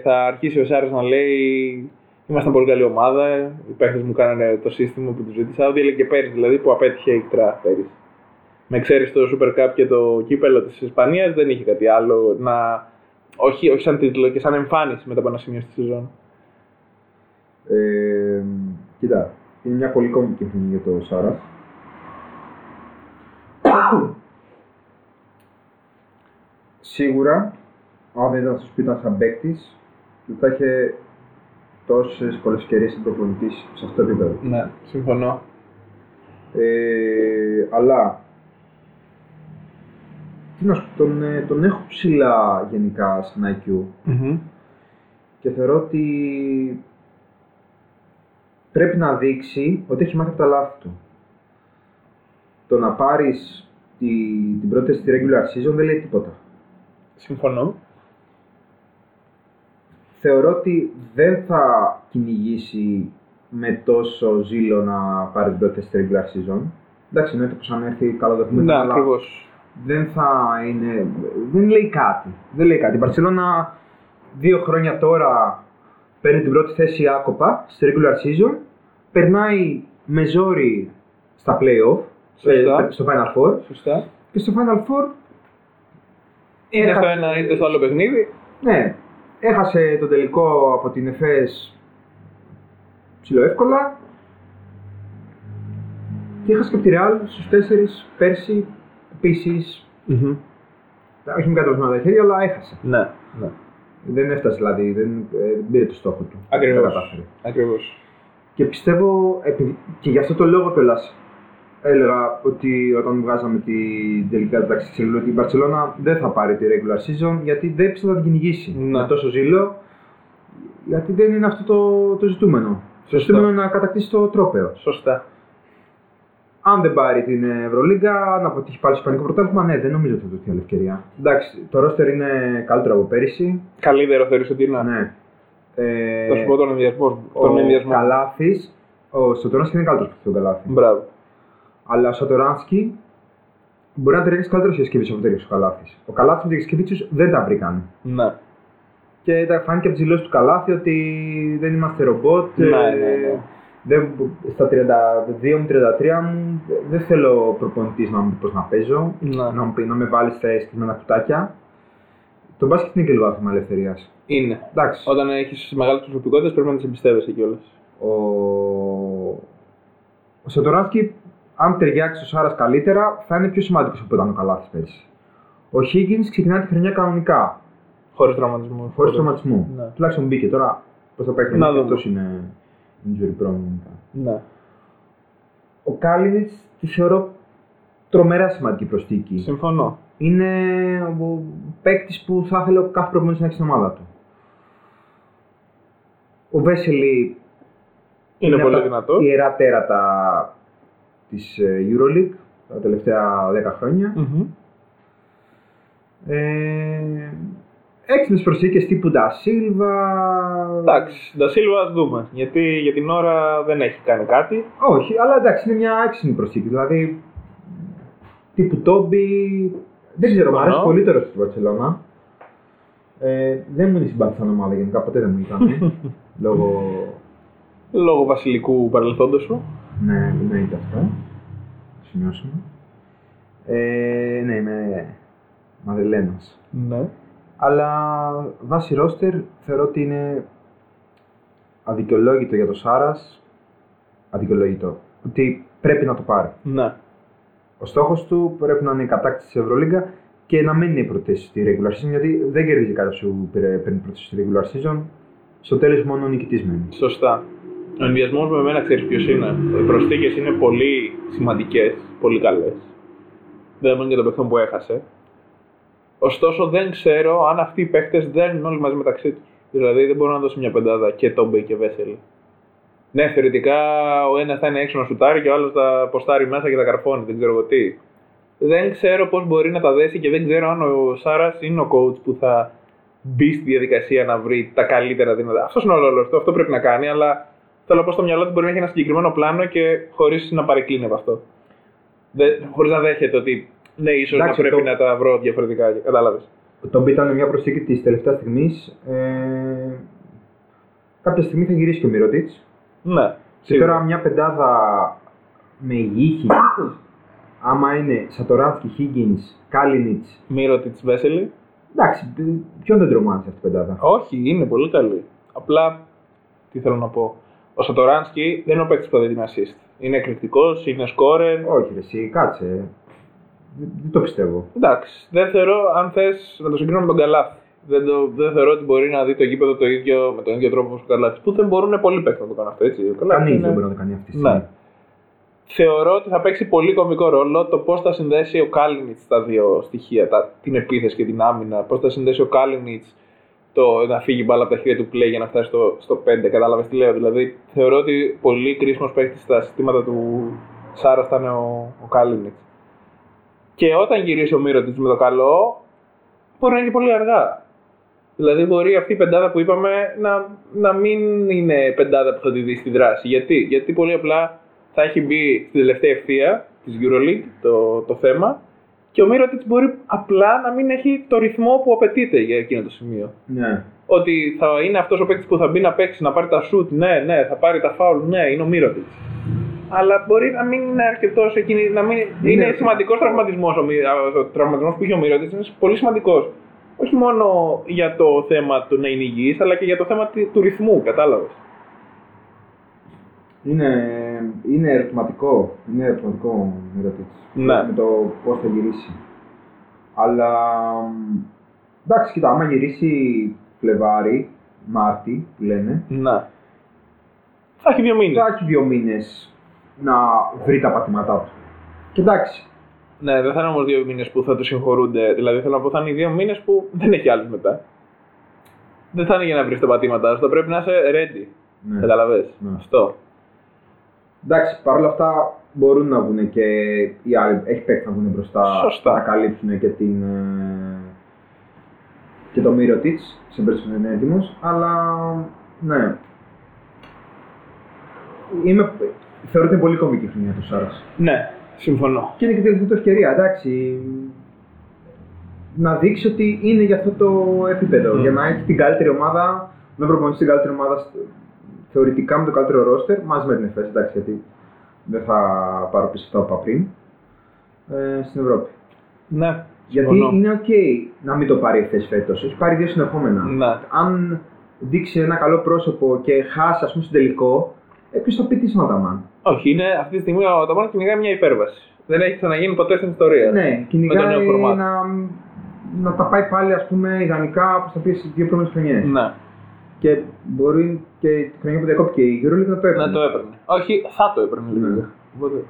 θα αρχίσει ο Σάρας να λέει Ήμασταν πολύ καλή ομάδα. Οι παίχτες μου κάνανε το σύστημα που τους ζήτησα. Ό,τι έλεγε και πέρυσι δηλαδή που απέτυχε εκτρά πέρυσι. Με ξέρεις το Super Cup και το κύπελο της Ισπανίας δεν είχε κάτι άλλο να. Όχι, όχι σαν τίτλο και σαν εμφάνιση μετά από ένα σημείο στη σεζόν. Ε, κοίτα, είναι μια πολύ κομβική χρονιά για το Σάρας. Σίγουρα, αν δεν ήταν στο σπίτι ήταν σαν παίκτης, δεν θα είχε τόσες πολλές ευκαιρίες σαν προπονητής σε αυτό το επίπεδο. Ναι, συμφωνώ. Ε, αλλά τι να σου πω, τον, ε, τον έχω ψηλά γενικά στην IQ και θεωρώ ότι πρέπει να δείξει ότι έχει μάθει από τα λάθη του. Το να πάρεις τη, την πρώτη στη regular season δεν λέει τίποτα. Συμφωνώ. Θεωρώ ότι δεν θα κυνηγήσει με τόσο ζήλο να πάρει την πρώτη στη regular season. Εντάξει, εννοείται πως αν έρθει καλό δεχτούμε Ναι, αλλά ακριβώς. δεν θα είναι. Δεν λέει κάτι. Δεν λέει κάτι. Η Μπαρσελόνα δύο χρόνια τώρα παίρνει την πρώτη θέση άκοπα στη regular season. Περνάει με ζόρι στα playoff. Σωστά. ε, στο Final Four. Σωστά. Και στο Final Four. Είτε στο έχασε- ένα είτε στο άλλο παιχνίδι. Ναι. Έχασε τον τελικό από την ΕΦΕΣ ψηλό εύκολα. και έχασε και από τη Real στους 4 πέρσι επίσης. Όχι με κατροσμένα τα χέρια, αλλά έχασε. Ναι, ναι. Δεν έφτασε δηλαδή, δεν, ε, δεν πήρε το στόχο του. Δεν Ακριβώς. τα κατάφερε. Ακριβώς. Και πιστεύω, επει- και γι' αυτό το λόγο κιόλας έλεγα ότι όταν βγάζαμε την τελικά τάξη της ότι η Μπαρσελόνα δεν θα πάρει τη regular season γιατί δεν πιστεύω να την κυνηγήσει Ναι. με τόσο ζήλο. Γιατί δεν είναι αυτό το, το ζητούμενο. Το Σωστό. ζητούμενο είναι να κατακτήσει το τρόπαιο. Σωστά. Αν δεν πάρει την Ευρωλίγκα, να αποτύχει πάλι στο Ισπανικό πρωτάθλημα, ναι, δεν νομίζω ότι θα του δοθεί άλλη ευκαιρία. Εντάξει, το ρόστερ είναι καλύτερο από πέρυσι. Καλύτερο θεωρείς ότι είναι. Ναι. Ε, Θα σου πω τον ενδιασμό. Τον ο ενδιασμό. Καλάθης, ο Σωτοράνσκι είναι καλύτερος από τον Καλάθη. Μπράβο. Αλλά ο Σατοράνσκι μπορεί να ταιριάξει καλύτερο σε Σκεβίτσιο από ταιριάξει ο Καλάθης. Ο Καλάθης με τον Σκεβίτσιο δεν τα βρήκαν. Ναι. Και τα φάνηκε από τις δηλώσεις του Καλάθη ότι δεν είμαστε ρομπότ. Ναι, ε, ναι, ναι. Δεν, στα 32 μου, 33 μου, δεν θέλω προπονητής να μου πει πώς να παίζω, Ναι. να, μου πει, να με βάλει στα συγκεκριμένα κουτάκια. Το μπάσκετ είναι και λίγο άθλημα ελευθερίας. Είναι. Εντάξει. Όταν έχεις μεγάλες προσωπικότητες πρέπει να τις εμπιστεύεσαι κιόλας. Ο, ο Σατοράνσκι, αν ταιριάξει ο Σάρας καλύτερα, θα είναι πιο σημαντικός από ήταν ο Καλάθης πέρσι. Ο Higgins ξεκινάει τη χρονιά κανονικά, Χωρίς τραυματισμό. χωρίς τραυματισμό. Ναι. Τουλάχιστον μπήκε τώρα. Πώς θα πάει η Να χρονιά, δούμε. αυτό είναι injury prone. γενικά. Ναι. Ο Κάλινιτ τη θεωρώ τρομερά σημαντική προσθήκη. Συμφωνώ. Είναι ο παίκτης που θα ήθελε ο κάθε προπονητής να έχει στην ομάδα του. Ο Βέσελη Είναι, από πολύ τα δυνατός. ιερά τέρατα της ε, EuroLeague τα τελευταία 10 χρόνια. Μμμ. Ε, έξυπνες προσθήκες τύπου Ντα Σίλβα. Εντάξει, τα Σίλβα ας δούμε. Γιατί για την ώρα δεν έχει κάνει κάτι. Όχι, αλλά εντάξει, είναι μια έξυπνη προσθήκη. Δηλαδή, τύπου Τόμπι. Δεν ξέρω, μου Συμφωνώ. αρέσει πολύ τώρα στη Βαρκελόνα. Ε, δεν μου είναι συμπάθη σαν ομάδα γενικά, ποτέ δεν μου ήταν. [LAUGHS] λόγω. Λόγω βασιλικού παρελθόντος σου. Ναι, ναι, είναι αυτό. Θα σημειώσουμε. Ε, ναι, είμαι Μαδριλένος. Ναι. Αλλά βάσει ρόστερ θεωρώ ότι είναι αδικαιολόγητο για το Σάρας. Αδικαιολόγητο. Ότι πρέπει να το πάρει. Ναι. Ο στόχος του πρέπει να είναι η κατάκτηση της Ευρωλίγκα και να μην είναι η πρωτεύουσα στη regular season γιατί δεν κερδίζει κάποιος σου πήρε- παίρνει πρωτεύουσα στη regular season. Στο τέλος μόνο ο νικητής μένει. Σωστά. Ο ενδιασμός με εμένα ξέρεις ποιος είναι. Οι προσθήκες είναι πολύ σημαντικές, πολύ καλές. Δεδομένου για τον παιχνίδι που έχασε. Ωστόσο δεν ξέρω αν αυτοί οι παίχτες δένουν όλοι μαζί μεταξύ τους. Δηλαδή δεν μπορώ να δώσω μια πεντάδα και Τόμπε και Βέσελη. Ναι, θεωρητικά ο ένας θα είναι έξω να σουτάρει και ο άλλος θα ποστάρει μέσα και θα καρφώνει. Δεν ξέρω εγώ τι. Δεν ξέρω πώς μπορεί να τα δέσει και δεν ξέρω αν ο Σάρας είναι ο coach που θα μπει στη διαδικασία να βρει τα καλύτερα δυνατά. Αυτός είναι ο ρόλος του, αυτό πρέπει να κάνει, αλλά θέλω να πω στο μυαλό του μπορεί να έχει ένα συγκεκριμένο πλάνο και χωρίς να παρεκκλίνει από αυτό. Χωρίς να δέχεται ότι ναι, ίσως να Εντάξει, πρέπει το- να τα βρω διαφορετικά. Κατάλαβες. Ο Τόμπι ήταν μια προσθήκη της τελευταίας στιγμής. Ε, κάποια στιγμή θα γυρίσει και ο Μυρωτήτ. Ναι. Και τώρα μια πεντάδα με υγιή άμα είναι Σατοράνσκι, Higgins, Κάλινιτ. Μύρο τη Βέσελη. Εντάξει, ποιον δεν τρομάζει αυτή η πεντάδα; Όχι, είναι πολύ καλή. Απλά, τι θέλω να πω. Ο Σατοράνσκι δεν είναι ο παίκτης που θα δίνει assist. Είναι εκρηκτικός, είναι σκόρερ. Όχι, ρε, εσύ, κάτσε. Δεν, δεν το πιστεύω. Εντάξει, δεν θεωρώ αν θες να το συγκρίνω με τον Καλάθι. Δεν, το, δεν θεωρώ ότι μπορεί να δει το γήπεδο το ίδιο, με τον ίδιο τρόπο όπως ο Καλάθης. Που δεν μπορούν πολλοί παίκτες να το κάνουν αυτό έτσι. Ο Καλάθης Κανείς είναι- δεν μπορεί να το κάνει αυτή τη Ναι. στιγμή. Θεωρώ ότι θα παίξει πολύ κομβικό ρόλο το πώς θα συνδέσει ο Κάλινιτς τα δύο στοιχεία, τα, την επίθεση και την άμυνα. Πώς θα συνδέσει ο Κάλινιτς το να φύγει η μπάλα από τα χέρια του play για να φτάσει στο, στο 5. Κατάλαβες τι λέω; Δηλαδή θεωρώ ότι πολύ κρίσιμος παίκτης στα συστήματα του Σάρα θα είναι ο, ο Κάλινιτς. Και όταν γυρίσει ο Μύρο με το καλό, μπορεί να είναι και πολύ αργά. Δηλαδή μπορεί αυτή η πεντάδα που είπαμε να, να μην είναι πεντάδα που θα τη δει στη δράση. Γιατί, Γιατί πολύ απλά θα έχει μπει στην τελευταία ευθεία της EuroLeague το, το θέμα και ο Μύρωτιτς μπορεί απλά να μην έχει το ρυθμό που απαιτείται για εκείνο το σημείο. Ναι. Ότι θα είναι αυτός ο παίκτης που θα μπει να παίξει, να πάρει τα shoot, ναι, ναι, θα πάρει τα foul, ναι, είναι ο Μύρωτιτς. Αλλά μπορεί να μην είναι αρκετός εκείνη, να μην είναι, Είναι- σημαντικός τραυματισμός. Ο, Μυ- ο τραυματισμός που είχε ο Μύρωτιτς είναι πολύ σημαντικός. Όχι μόνο για το θέμα του να είναι υγιής, αλλά και για το θέμα τη- του ρυθμού, κατάλαβες. Είναι, είναι ερωτηματικό. Είναι ερωτηματικό η ερώτηση. Ναι. Με το πώς θα γυρίσει. Αλλά. μ, Εντάξει, κοίτα, άμα γυρίσει Φλεβάρι, Μάρτι που λένε, Ναι. Θα έχει δύο μήνες. θα έχει δύο μήνες να βρει τα πατήματά του. Και εντάξει, Ναι, δεν θα είναι όμως δύο μήνες που θα του συγχωρούνται. Δηλαδή θέλω να πω θα είναι οι δύο μήνες που δεν έχει άλλους μετά. Δεν θα είναι για να βρεις τα πατήματά σου. Θα πρέπει να είσαι ready. Ναι. Καταλαβες. Ναι. Αυτό. Εντάξει παρόλα αυτά μπορούν να βγουν και οι άλλοι. Έχει παίξει να βγουν μπροστά Σωστά. να καλύψουν και την. ε, και το Μύρο τη, σε περίπτωση που δεν είναι έτοιμος. Αλλά ναι. Είμαι, θεωρώ ότι είναι πολύ κομική χρονιά του Σάρας. Ναι, συμφωνώ. Και είναι και τελευταία του ευκαιρία, εντάξει. Να δείξει ότι είναι για αυτό το επίπεδο. Mm. Για να έχει την καλύτερη ομάδα, με προπονήσει την καλύτερη ομάδα στο- θεωρητικά με το καλύτερο ρόστερ, μαζί με την ΕΦΕΣ, εντάξει, γιατί δεν θα πάρω πίσω αυτά που είπα πριν. Ε, στην Ευρώπη. Ναι, Γιατί συμφωνώ. είναι οκ να μην το πάρει η Εφές φέτος. Έχει πάρει δύο συνεχόμενα. Ναι. Αν δείξει ένα καλό πρόσωπο και χάσει, ας πούμε, στο τελικό, ε, ποιος θα πει τι είναι ο Αταμάν; Όχι, είναι αυτή τη στιγμή ο Αταμάν κυνηγάει μια υπέρβαση. Δεν έχει ξαναγίνει ποτέ στην ιστορία. Ναι, Με το κυνηγάει νέο format. να, να τα πάει πάλι ας πούμε ιδανικά όπως τα πήγε στις δύο πρώτες χρονιές. Ναι, Και μπορεί και τη χρονιά που διακόπηκε η EuroLeague να το έπαιρνε. να το έπαιρνε. Όχι, θα το έπαιρνε Ναι. λίγο. Οπότε-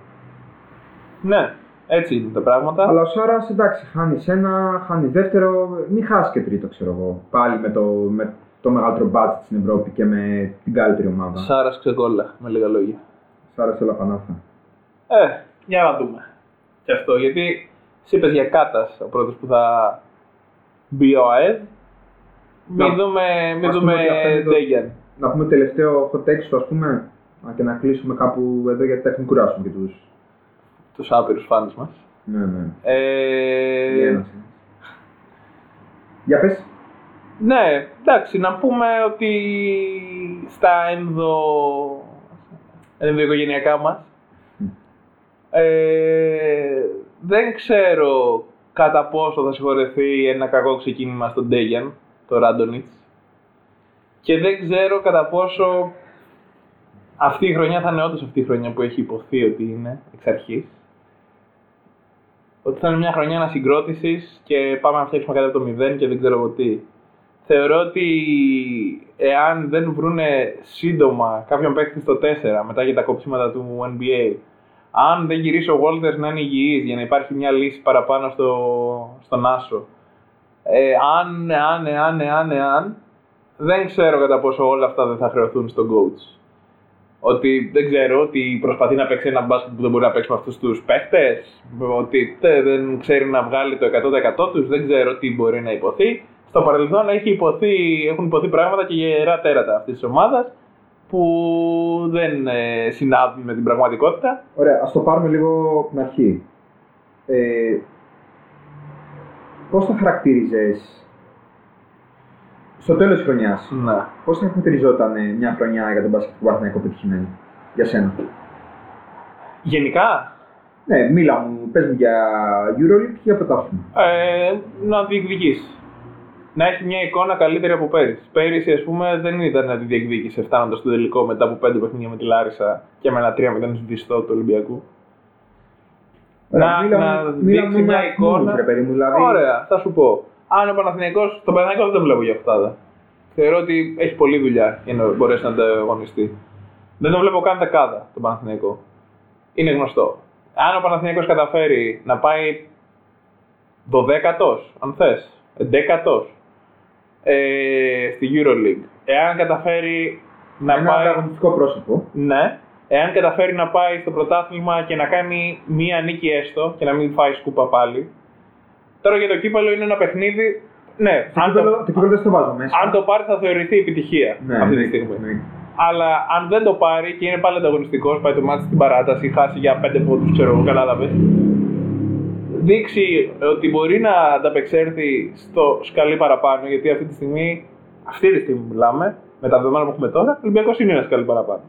Ναι, έτσι είναι τα πράγματα. Αλλά ο Σάρας εντάξει, χάνει ένα, χάνει δεύτερο, μην χάσεις και τρίτο ξέρω εγώ. Πάλι με το, με το μεγαλύτερο budget στην Ευρώπη και με την καλύτερη ομάδα. Σάρας ξεκόλλα, με λίγα λόγια. Σάρας όλα πανάθα. Ε, για να δούμε. Και αυτό, γιατί εσύ είπες για Κάτας, ο πρώτος που θα μπει ο ΑΕΔ. Μην Να- δούμε, μην ας δούμε πούμε ότι αυτό είναι το- Ντέγιαν. Να πούμε τελευταίο hot take σου ας πούμε Α, και να κλείσουμε κάπου εδώ γιατί θα έχουμε κουράσουμε και τους. Τους άπειρους φάνες μας. Ναι, ναι. Ε, Για ένας είναι. Για πες. ναι, εντάξει, να πούμε ότι στα ενδο... ενδοοικογενειακά μας ε, δεν ξέρω κατά πόσο θα συγχωρεθεί ένα κακό ξεκίνημα στον Ντέγιαν, το Ράντονιτς. Και δεν ξέρω κατά πόσο αυτή η χρονιά θα είναι όντως αυτή η χρονιά που έχει υποθεί ότι είναι εξ αρχής. Ότι θα είναι μια χρονιά ανασυγκρότησης και πάμε να φτιάξουμε κάτι από το μηδέν και δεν ξέρω εγώ τι. Θεωρώ ότι εάν δεν βρούνε σύντομα κάποιον παίκτη στο 4 μετά για τα κόψιματα του NBA, αν δεν γυρίσει ο Walters να είναι υγιής για να υπάρχει μια λύση παραπάνω στο, στον Άσο, ε, αν, αν, αν, αν, αν, δεν ξέρω κατά πόσο όλα αυτά δεν θα χρεωθούν στον coach. Ότι δεν ξέρω, ότι προσπαθεί να παίξει ένα μπάσκετ που δεν μπορεί να παίξει με αυτούς τους παίχτες, ότι τε, δεν ξέρει να βγάλει το 100% τους, δεν ξέρω τι μπορεί να υποθεί. Στο παρελθόν έχει υποθεί, έχουν υποθεί πράγματα και γερά τέρατα αυτής της ομάδας που δεν ε, συνάδουν με την πραγματικότητα. Ωραία, ας το πάρουμε λίγο από την αρχή. Ε, πώς θα χαρακτήριζες στο τέλος της χρονιάς, Ναι. πώς θα χαρακτηριζόταν ε, μια χρονιά για τον μπάσκετ του Παναθηναϊκού πετυχημένη, για σένα; Γενικά, Ναι, μίλα μου, πες μου για EuroLeague και για πρωτάθλημα. ε, να διεκδικήσει. Να έχει μια εικόνα καλύτερη από πέρυσι. Πέρυσι, ας πούμε, δεν ήταν να τη διεκδίκησες φτάνοντας στο τελικό μετά από πέντε παιχνίδια με τη Λάρισα και με ένα 3-0 σβηστό του Ολυμπιακού. Ωραία, να, μίλα να μου- μίλα δείξει μου με μια αριθμούς, εικόνα. ρε παιδί μου, δηλαδή. Ωραία, θα σου πω. Αν ο Παναθηναϊκός, τον Παναθηναϊκό δεν τον βλέπω για αυτά. Θεωρώ ότι έχει πολλή δουλειά για να μπορέσει να ανταγωνιστεί. Δεν τον βλέπω καν δεκάδα τον Παναθηναϊκό. Είναι γνωστό. Αν ο Παναθηναϊκός καταφέρει να πάει 12ο, αν θες, 11ο ε, στη EuroLeague, εάν καταφέρει να ένα πάει. ανταγωνιστικό πρόσωπο. Ναι. Εάν καταφέρει να πάει στο πρωτάθλημα και να κάνει μία νίκη έστω και να μην φάει σκούπα πάλι. Τώρα για το κύπελο είναι ένα παιχνίδι. Ναι, Το αν κύπελλο- το, το κύπελλο δεν στο βάζω μέσα. αν το πάρει θα θεωρηθεί επιτυχία Ναι, αυτή ναι, τη στιγμή. ναι. Αλλά αν δεν το πάρει και είναι πάλι ανταγωνιστικός, πάει το μάτι στην παράταση, χάσει για πέντε πόντους, ξέρω εγώ, κατάλαβε. Δείξει ότι μπορεί να ανταπεξέλθει στο σκαλί παραπάνω, γιατί αυτή τη στιγμή, αυτή τη στιγμή μιλάμε, με τα δεδομένα που έχουμε τώρα, ο Ολυμπιακός είναι ένας σκαλί παραπάνω.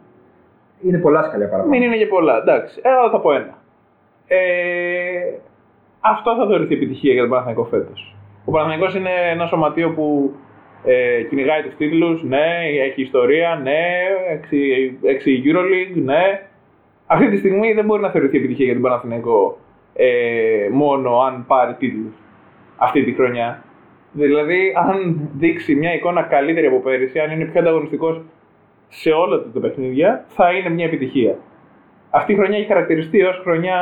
Είναι πολλά σκαλιά παραπάνω. Μην είναι και πολλά, εντάξει. Ε, αλλά θα πω ένα. Ε, αυτό θα θεωρηθεί επιτυχία για τον Παναθηναϊκό φέτος. Ο Παναθηναϊκός είναι ένα σωματείο που Ε, κυνηγάει τους τίτλους, ναι, έχει ιστορία, ναι, 6 EuroLeague, ναι. Αυτή τη στιγμή δεν μπορεί να θεωρηθεί επιτυχία για τον Παναθηναϊκό ε, μόνο αν πάρει τίτλους αυτή τη χρονιά. Δηλαδή, αν δείξει μια εικόνα καλύτερη από πέρυσι, αν είναι πιο ανταγωνιστικός σε όλα τα παιχνίδια, θα είναι μια επιτυχία. Αυτή η χρονιά έχει χαρακτηριστεί ως χρονιά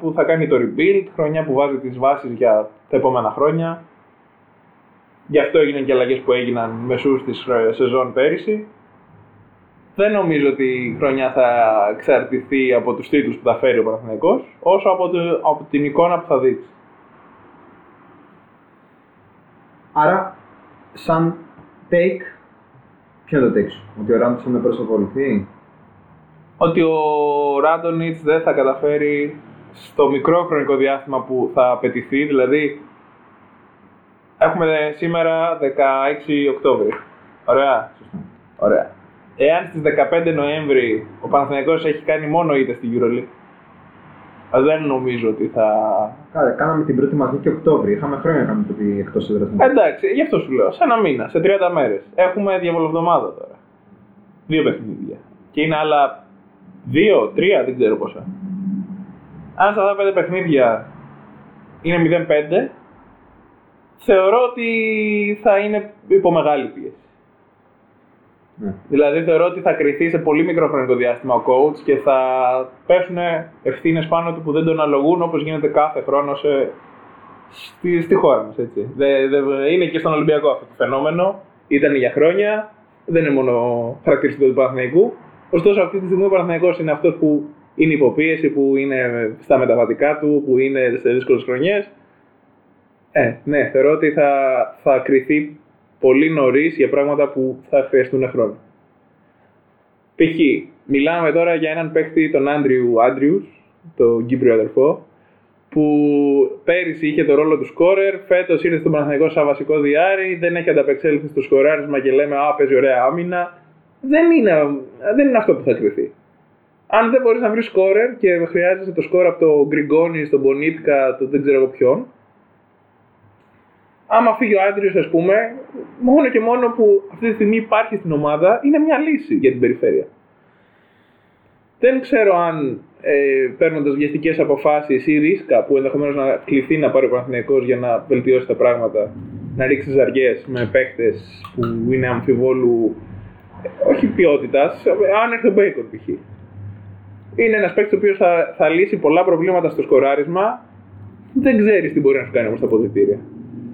που θα κάνει το rebuild, χρονιά που βάζει τις βάσεις για τα επόμενα χρόνια. Γι' αυτό έγιναν και αλλαγές που έγιναν μεσού της σεζόν πέρυσι. Δεν νομίζω ότι η χρονιά θα εξαρτηθεί από τους τίτλους που θα φέρει ο Παναθηναϊκός, όσο από, το, από την εικόνα που θα δείξει. Άρα, σαν take, ποιο είναι το take σου, ότι ο Ράντος είναι προσωποληθεί. Ότι ο Ράντονιτς δεν θα καταφέρει στο μικρό χρονικό διάστημα που θα απαιτηθεί, δηλαδή έχουμε σήμερα 16 Οκτώβρη. Ωραία. Ωραία. Εάν στις 15 Νοέμβρη ο Παναθηναϊκός έχει κάνει μόνο ήττα στη EuroLeague, δεν νομίζω ότι θα. Κάρα, κάναμε την πρώτη μαζί και Οκτώβρη. Είχαμε χρόνια να κάνουμε το εκτός έδρα. Εντάξει, γι' αυτό σου λέω. Σε ένα μήνα, σε 30 μέρες. Έχουμε διαβολοβδομάδα τώρα. Δύο παιχνίδια. Και είναι άλλα δύο, τρία, δεν ξέρω πόσα. Αν σε αυτά τα πέντε παιχνίδια είναι 0-5, θεωρώ ότι θα είναι υπό μεγάλη πίεση. Ναι. Δηλαδή θεωρώ ότι θα κρυθεί σε πολύ μικρό χρονικό διάστημα ο coach και θα πέσουν ευθύνες πάνω του που δεν τον αλογούν όπως γίνεται κάθε χρόνο σε... στη, στη χώρα μας. είναι και στον Ολυμπιακό αυτό το φαινόμενο. Ήταν για χρόνια. Δεν είναι μόνο χαρακτηριστικό του Παναθηναϊκού. Ωστόσο, αυτή τη στιγμή ο Παναθηναϊκός είναι αυτός που είναι υποπίεση, που είναι στα μεταβατικά του, που είναι σε δύσκολες χρονιές. Ε, ναι, θεωρώ ότι θα, θα κρυθεί πολύ νωρίς για πράγματα που θα χρειαστούν χρόνο. Π.χ. μιλάμε τώρα για έναν παίκτη, τον Άντριου Άντριους, τον Κύπριο αδερφό, που πέρυσι είχε το ρόλο του σκόρερ, φέτος ήρθε στον Παναθηναϊκό σαν βασικό διάρρη, δεν έχει ανταπεξέλθει στο σκοράρισμα και λέμε Α, παίζει ωραία άμυνα. Δεν είναι, δεν είναι αυτό που θα κρυθεί. Αν δεν μπορείς να βρεις σκόρερ και χρειάζεσαι το σκόρ από τον Γκριγκόνη, τον Μπονίτκα, τον δεν ξέρω εγώ ποιον, άμα φύγει ο Άντριος, ας πούμε, μόνο και μόνο που αυτή τη στιγμή υπάρχει στην ομάδα, είναι μια λύση για την περιφέρεια. Δεν ξέρω αν ε, παίρνοντας βιαστικές αποφάσεις ή ρίσκα που ενδεχομένως να κληθεί να πάρει ο Παναθυνιακό για να βελτιώσει τα πράγματα, να ρίξει ζαριές με παίχτε που είναι αμφιβόλου, ε, όχι ποιότητας, αν έρθει ο Μπέικον π.χ. Είναι ένας παίκτης ο οποίος θα, θα λύσει πολλά προβλήματα στο σκοράρισμα. Δεν ξέρεις τι μπορεί να σου κάνει όμως τα αποδητήρια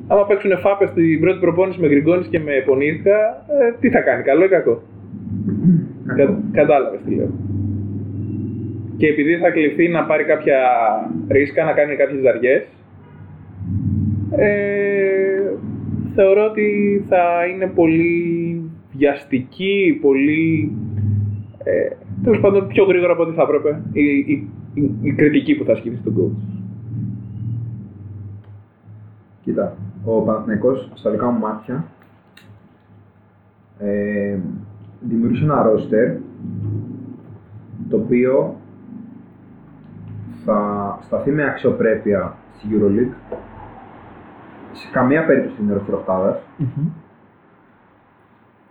άμα παίξουν φάπες στην πρώτη προπόνηση με Γκριγκόνη και με Πονίρκα, ε, τι θα κάνει, καλό ή κακό. Κα, Κατάλαβες τι λέω. Και επειδή θα κληθεί να πάρει κάποια ρίσκα, να κάνει κάποιες ζαριές, ε, θεωρώ ότι θα είναι πολύ βιαστική, πολύ... Ε, Τέλος πάντων, πιο γρήγορα από ό,τι θα έπρεπε η, η, η, η κριτική που θα ασκήσει στον coach. Κοίτα, ο Παναθηναϊκός στα δικά μου μάτια ε, δημιούργησε ένα ρόστερ το οποίο θα σταθεί με αξιοπρέπεια στη EuroLeague. Σε καμία περίπτωση είναι ρόστερ οχτάδας mm-hmm.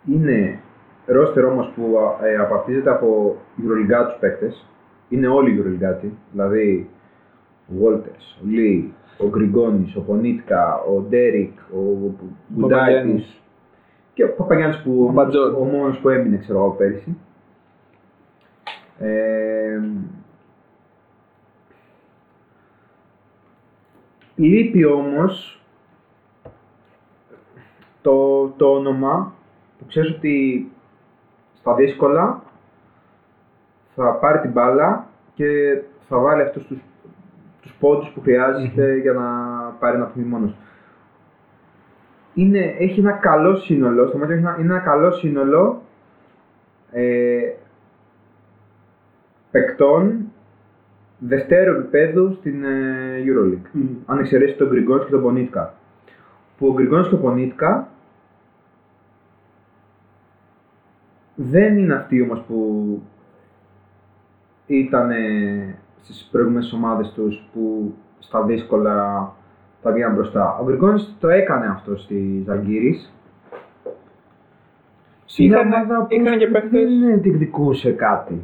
είναι ρόστερ όμως που ε, απαρτίζεται από EuroLeague παίκτες. Είναι όλοι EuroLeague δηλαδή ο Walters, ο Lee, ο Γκριγκόνης, ο Πονίτκα, ο Ντέρικ, ο Γκουντάκης και ο Παπαγιάννης που ο, ο μόνος που έμεινε ξέρω εγώ πέρυσι. Ε, λείπει όμως το, το όνομα που ξέρεις ότι στα δύσκολα θα πάρει την μπάλα και θα βάλει αυτούς τους τους πόντους που χρειαζεται για να πάρει ένα παιχνίδι μόνος. Είναι, έχει ένα καλό σύνολο, στο είναι ένα καλό σύνολο ε, παικτών δευτέρου επίπεδου στην ε, EuroLeague. Mm. Αν εξαιρέσει τον Γκριγκόνης και τον Πονίτκα. Που ο Γκριγκόνης και ο Πονίτκα δεν είναι αυτοί όμως που ήταν στις προηγούμενες ομάδες τους που στα δύσκολα τα βγαίνουν μπροστά. Ο Γκριγκόνης το έκανε αυτό στη Ζαλγκύρης. σε μια Είχαν- ομάδα που είχαν και παίκτες- δεν διεκδικούσε κάτι.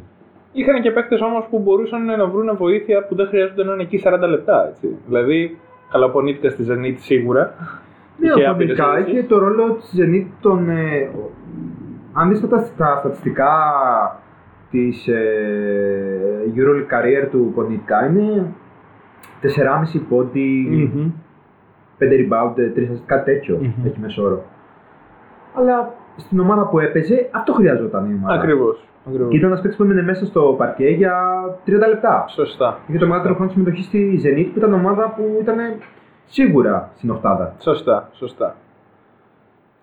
Είχαν και παίκτε όμως που μπορούσαν να βρουν βοήθεια που δεν χρειάζονται να είναι εκεί 40 λεπτά. Έτσι. Δηλαδή, καλαπονήθηκα στη Zenit σίγουρα. [LAUGHS] Ναι, Είχε οπαδικά άπειρες είχε το ρόλο της Zenit των... Ε, αν δεις τα, τα στατιστικά της ε, EuroLeague career του Πονίτικα είναι 4,5 πόντι, 5 rebound, 3 assist, κάτι τέτοιο Μμμ. έχει μεσόρο. Αλλά στην ομάδα που έπαιζε αυτό χρειαζόταν η ομάδα. Ακριβώς. Και ήταν ένας παίκτης που έμεινε μέσα στο παρκέ για 30 λεπτά. Σωστά. Είχε το μεγαλύτερο χρόνο συμμετοχή στη Zenit που ήταν ομάδα που ήταν σίγουρα στην οχτάδα. Σωστά, σωστά.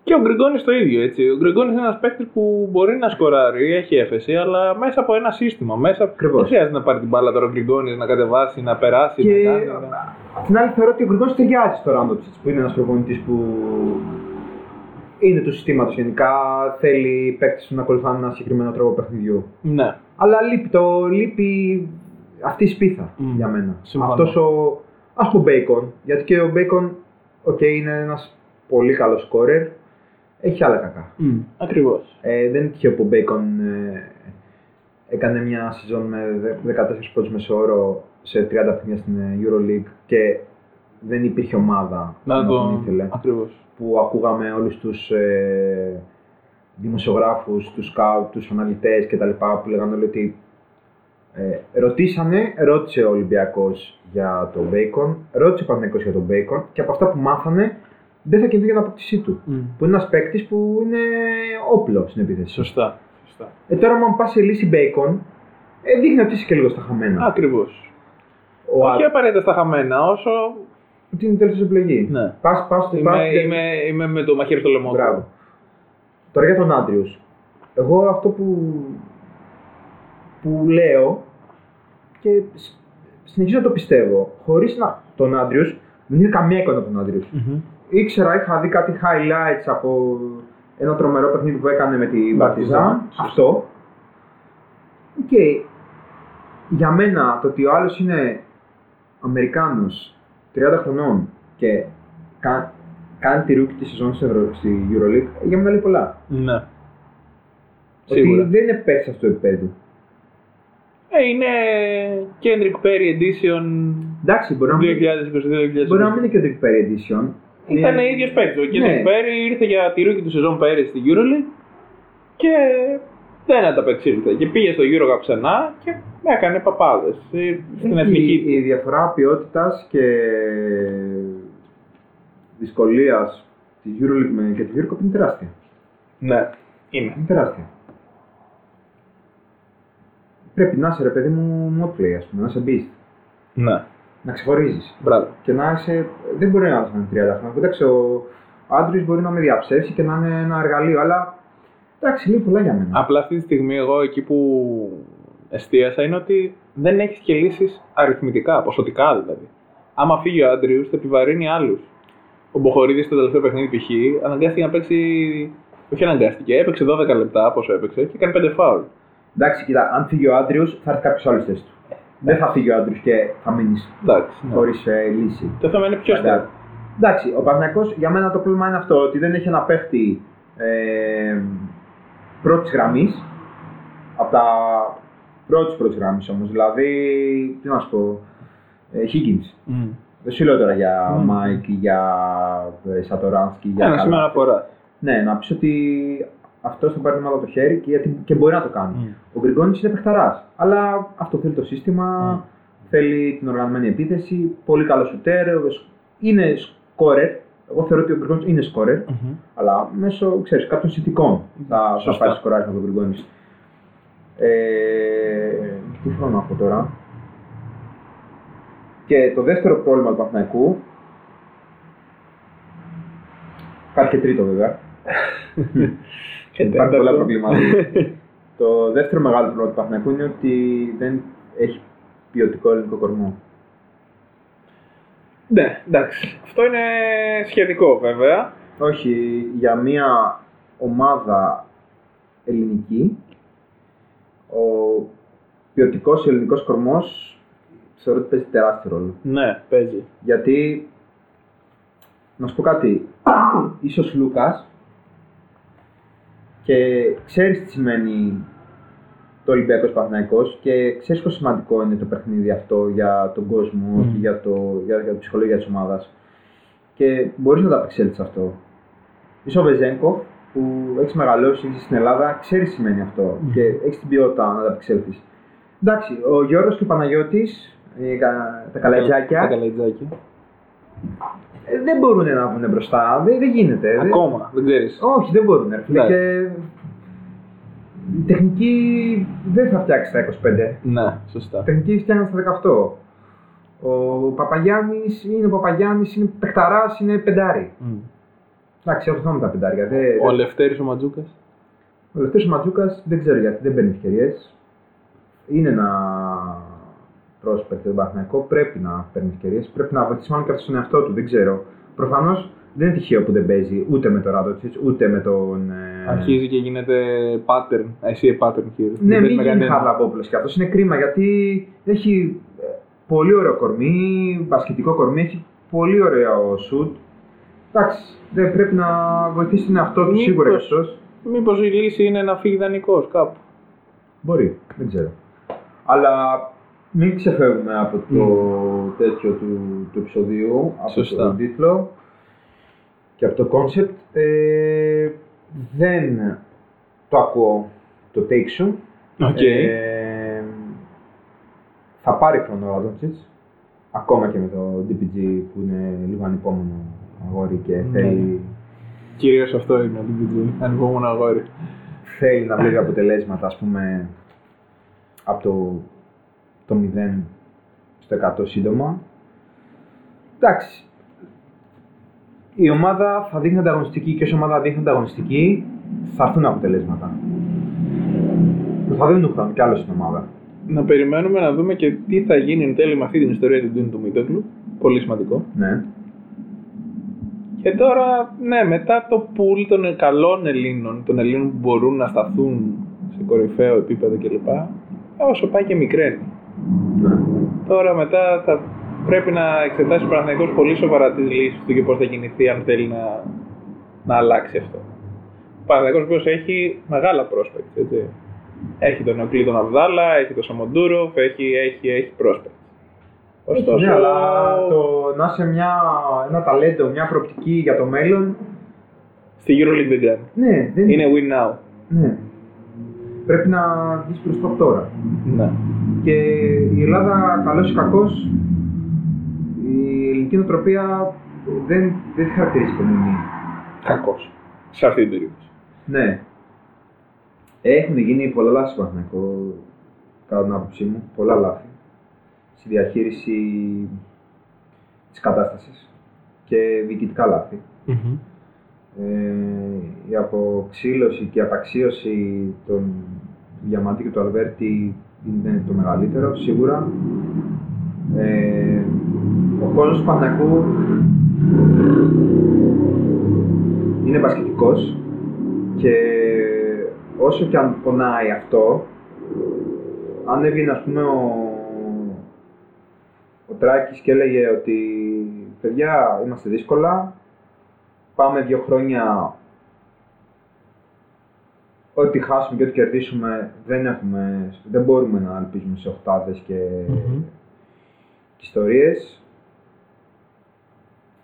Και ο Γκριγκόνης το ίδιο έτσι. Ο Γκριγκόνης είναι ένας παίκτης που μπορεί να σκοράρει, έχει έφεση, αλλά μέσα από ένα σύστημα. Μέσα... Ακριβώς. Δεν χρειάζεται να πάρει την μπάλα τώρα ο Γκριγκόνης να κατεβάσει, να περάσει. Και να κάνει, να- απ' την άλλη θεωρώ ότι ο Γκριγκόνης ταιριάζει στο Ράντοτσιτ που είναι ένας προπονητής που είναι του συστήματος γενικά. Θέλει παίκτες να ακολουθάνε ένα συγκεκριμένο τρόπο παιχνιδιού. Ναι. Αλλά λείπει, το, λείπει αυτή η σπίθα Μμ. για μένα. Συμφωνώ. Αυτός ο. Α πω Μπέικον. Γιατί και ο Μπέικον, οκ, είναι ένας πολύ καλός σκόρερ. Έχει άλλα κακά. Mm. Ακριβώς. Ε, δεν είναι τυχαίο που ο Μπέικον ε, έκανε μια σεζόν με δε- 14 πόντους μέσο όρο σε 30 παιχνίδια στην ε, EuroLeague και δεν υπήρχε ομάδα Να τον το. ήθελε. Ακριβώς. Που ακούγαμε όλους τους ε, δημοσιογράφους, τους σκάουτ, τους αναλυτές κτλ. που λέγανε όλοι ότι ε, ρωτήσανε, ρώτησε ο Ολυμπιακός για τον Μπέικον, ρώτησε ο Παναθηναϊκός για τον Μπέικον και από αυτά που μάθανε δεν θα κινηθεί για την απόκτησή του. Που είναι ένας παίκτης που είναι όπλος στην επίθεση. Σωστά. Σωστά. Ε, τώρα, αν πας σε λύση Μπέικον, ε, δείχνει ότι είσαι και λίγο στα χαμένα. Ακριβώς. Ο Όχι Α- απαραίτητα στα χαμένα, όσο. ότι είναι η τελευταία σου επιλογή. Ναι. Πας, πας, πας, Είμαι, είμαι, είμαι με το μαχαίρι στο λαιμό. του. Μπράβο. Τώρα για τον Άντριους. Εγώ αυτό που, που λέω και σ- συνεχίζω να το πιστεύω, χωρίς να τον Άντριους, δεν είχα καμία εικόνα από τον Άντριους. Μμμ. Ήξερα, είχα δει κάτι highlights από ένα τρομερό παιχνίδι που έκανε με την Παρτιζάν, Παρτιζάν. σωστά. Αυτό. Και για μένα το ότι ο άλλος είναι Αμερικάνος 30 χρονών και κα- κάνει τη ρούκη της σεζόν στη Ευρω- στη EuroLeague, για μένα λέει πολλά. Ναι. Ότι Σίγουρα. δεν είναι παίκτης αυτού του επίπεδου. Ε, είναι Kendrick Perry Edition Εντάξει, μπορεί να μην, 2022-2023. μπορεί να μην είναι και ο Dick Perry Edition. Ήταν Είναι- ίδιο παίκτη. Ο Kendrick Ναι. Perry ήρθε για τη ρούκη του σεζόν πέρυσι στη EuroLeague και δεν ανταπεξήλθε. Και πήγε στο EuroCup ξανά και έκανε παπάδες στην Έχει- εθνική. Η διαφορά ποιότητας και δυσκολίας της EuroLeague με- και της EuroCup είναι τεράστια. Ναι, είναι. Είναι τεράστια. Πρέπει να είσαι ρε παιδί μου modplay, ας πούμε, να είσαι beast. Ναι, Να ξεχωρίζεις. μπράβο. Και να είσαι. Δεν μπορεί να είναι 30 χρόνια. Εντάξει, ο Άντρου μπορεί να με διαψεύσει και να είναι ένα εργαλείο, αλλά. Εντάξει, λέει πολλά για μένα. Απλά αυτή τη στιγμή εγώ εκεί που εστίασα είναι ότι δεν έχεις και λύσεις αριθμητικά, ποσοτικά δηλαδή. Άμα φύγει ο Άντριους, θα επιβαρύνει άλλους. Ο Μποχορίδης στο τελευταίο παιχνίδι π.χ. αναγκάστηκε να παίξει. Όχι αναγκάστηκε, έπαιξε 12 λεπτά πόσο έπαιξε και έκανε 5 φάουλ. Εντάξει, κοίτα, αν φύγει ο Άντριους, θα έρθει κάποιος άλλος στη θέση του. Δεν θα φύγει ο Άντριου και θα μείνει Εντάξει. Ναι. χωρίς λύση. Το θέμα είναι ποιος Εντάξει. θα. Εντάξει, ο Παναθηναϊκός για μένα το πρόβλημα είναι αυτό, ότι δεν έχει ένα παίχτη ε, πρώτης γραμμής. Από τα πρώτης πρώτης γραμμής όμως. Δηλαδή, τι να σου πω, ε, Higgins. Δεν σου λέω τώρα για Μμμ. Μάικ ή για ε, Σατοράνσκι. για Ένα καλά. σημείο αναφοράς. Ναι, να πεις ότι αυτός θα πάρει την ομάδα από το χέρι και, γιατί, και μπορεί να το κάνει. Μμ. Ο Γκριγκόνης είναι παιχταράς. Αλλά αυτό θέλει το σύστημα, Μμ. θέλει την οργανωμένη επίθεση, πολύ καλό σουτέρ, είναι σκόρερ. Εγώ θεωρώ ότι ο Γκριγκόνης είναι σκόρερ, αλλά μέσω ξέρεις, κάποιων συνθηκών θα, θα Σωστά. πάρει σκοράρισμα από τον Γκριγκόνης. Ε, τι θέλω να πω τώρα; Και το δεύτερο πρόβλημα του Παναθηναϊκού. Υπάρχει και τρίτο βέβαια. Και [LAUGHS] Υπάρχουν πολλά τέταρτο. προβλήματα. [LAUGHS] το δεύτερο μεγάλο πρόβλημα του Παναθηναϊκού είναι ότι δεν έχει ποιοτικό ελληνικό κορμό. Ναι, εντάξει. Αυτό είναι σχετικό βέβαια. Όχι, για μια ομάδα ελληνική, ο ποιοτικός ελληνικός κορμός θεωρώ ότι παίζει τεράστιο ρόλο. Ναι, παίζει. Γιατί, να σου πω κάτι, [COUGHS] ίσως Λούκας Και ξέρεις τι σημαίνει το Ολυμπιακός Παναθυναϊκό και ξέρεις πόσο σημαντικό είναι το παιχνίδι αυτό για τον κόσμο και για, το, για, για τη ψυχολογία της ομάδας. Και μπορείς να το απεξέλθεις αυτό. Είσαι ο Βεζέγκο που έχεις μεγαλώσει, είσαι στην Ελλάδα, ξέρεις τι σημαίνει αυτό και έχεις την ποιότητα να το απεξέλθεις. Εντάξει, ο Γιώργος και ο Παναγιώτης, τα καλατζάκια, Τα καλαϊτζάκια. Ε, δεν μπορούν να βγουν μπροστά. Δεν, δεν γίνεται. Δεν- Ακόμα, δεν ξέρεις. όχι, δεν μπορούν. Ρε, φίλε. Ναι. Και η τεχνική δεν θα φτιάξει στα 25. Ναι, σωστά. Η τεχνική φτιάχνει στα 18. Ο Παπαγιάννης είναι ο Παπαγιάννης, είναι παιχταράς, είναι πεντάρι. Μμ. Εντάξει, έχω θέμα με τα πεντάρια. Δεν, Ο Λευτέρης ο Ματζούκας. ο Λευτέρης Ματζούκας δεν ξέρω γιατί δεν παίρνει ευκαιρίες. Είναι ένα πρόσπεκτ τον Παναθηναϊκό, πρέπει να παίρνει ευκαιρίες. Πρέπει να βοηθήσει μάλλον και αυτό στον εαυτό του, δεν ξέρω. Προφανώς δεν είναι τυχαίο που δεν παίζει ούτε με τον Ράντοτσιτ ούτε με τον. ε, Αρχίζει και γίνεται pattern. Εσύ pattern here. Ναι, Δεν μην παίζει με γίνει κανέναν. Χαρλαμπόπουλο και αυτός. Είναι κρίμα γιατί έχει ε, πολύ ωραίο κορμί, μπασκετικό κορμί, έχει πολύ ωραίο σουτ. Εντάξει, δεν πρέπει να βοηθήσει τον εαυτό του σίγουρα και Μήπως- αυτός. Μήπως η λύση είναι να φύγει δανεικός κάπου. Μπορεί, δεν ξέρω. Αλλά μην ξεφεύγουμε από το τέτοιο του, του επεισοδίου, από Σωστά. τον τίτλο και από το concept. Ε, δεν το ακούω το take σου. Οκ. Ε, θα πάρει χρόνο ο Ραντόνιτς, ακόμα και με το DPG που είναι λίγο ανυπόμονο αγόρι και Ναι. θέλει, Κυρίως αυτό είναι το DPG. Ανυπόμονο αγόρι. θέλει να βλέπει αποτελέσματα, ας πούμε, από το, το 0 στο 100 σύντομα. Εντάξει, η ομάδα θα δείχνει ανταγωνιστική και όσο η ομάδα δείχνει ανταγωνιστική θα έρθουν αποτελέσματα. Θα δίνουν χρόνο κι άλλο στην ομάδα. Να περιμένουμε να δούμε και τι θα γίνει εν τέλει με αυτή την ιστορία του Ντίνου του Μίτογλου. Πολύ σημαντικό. Ναι. Και τώρα, ναι, μετά το πουλ των καλών Ελλήνων, των Ελλήνων που μπορούν να σταθούν σε κορυφαίο επίπεδο κλπ. Όσο πάει και μικραίνει. Ναι. Τώρα μετά θα πρέπει να εξετάσει ο Παναθηναϊκός πολύ σοβαρά τις λύσεις του και πώς θα κινηθεί αν θέλει να, να αλλάξει αυτό. Ο Παναθηναϊκός οποίος έχει μεγάλα prospects, έτσι. Έχει τον Νεοκλή τον Αβδάλα, έχει τον Σαμοντούροφ, έχει, έχει, έχει prospects. Ωστόσο, Ναι, αλλά το να είσαι μια, ένα ταλέντο, μια προοπτική για το μέλλον, στη EuroLeague δεν κάνει. ναι, δεν Είναι win now. Ναι. Πρέπει να βγεις μπροστά από τώρα. Ναι. Και η Ελλάδα, καλός ή κακός, η ελληνική νοοτροπία δεν, δεν τη χαρακτηρίζει υπομονή. Κακός. Σε αυτή την περίπτωση. Ναι. Έχουν γίνει πολλά λάθη στο Παναθηναϊκό, κατά την άποψή μου. Πολλά λάθη. Στη διαχείριση της κατάστασης και διοικητικά λάθη. Ε, η αποξύλωση και η απαξίωση των Διαμαντή και του Αλβέρτη είναι το μεγαλύτερο, σίγουρα. Ε, ο κόσμος του Παναθηναϊκού είναι μπασκετικός και όσο και αν πονάει αυτό, αν έβγαινε ας πούμε ο, ο Τράκης και έλεγε ότι παιδιά είμαστε δύσκολα, πάμε δύο χρόνια ό,τι χάσουμε και ό,τι κερδίσουμε δεν, έχουμε, δεν μπορούμε να ελπίζουμε σε οχτάδες και, και ιστορίες.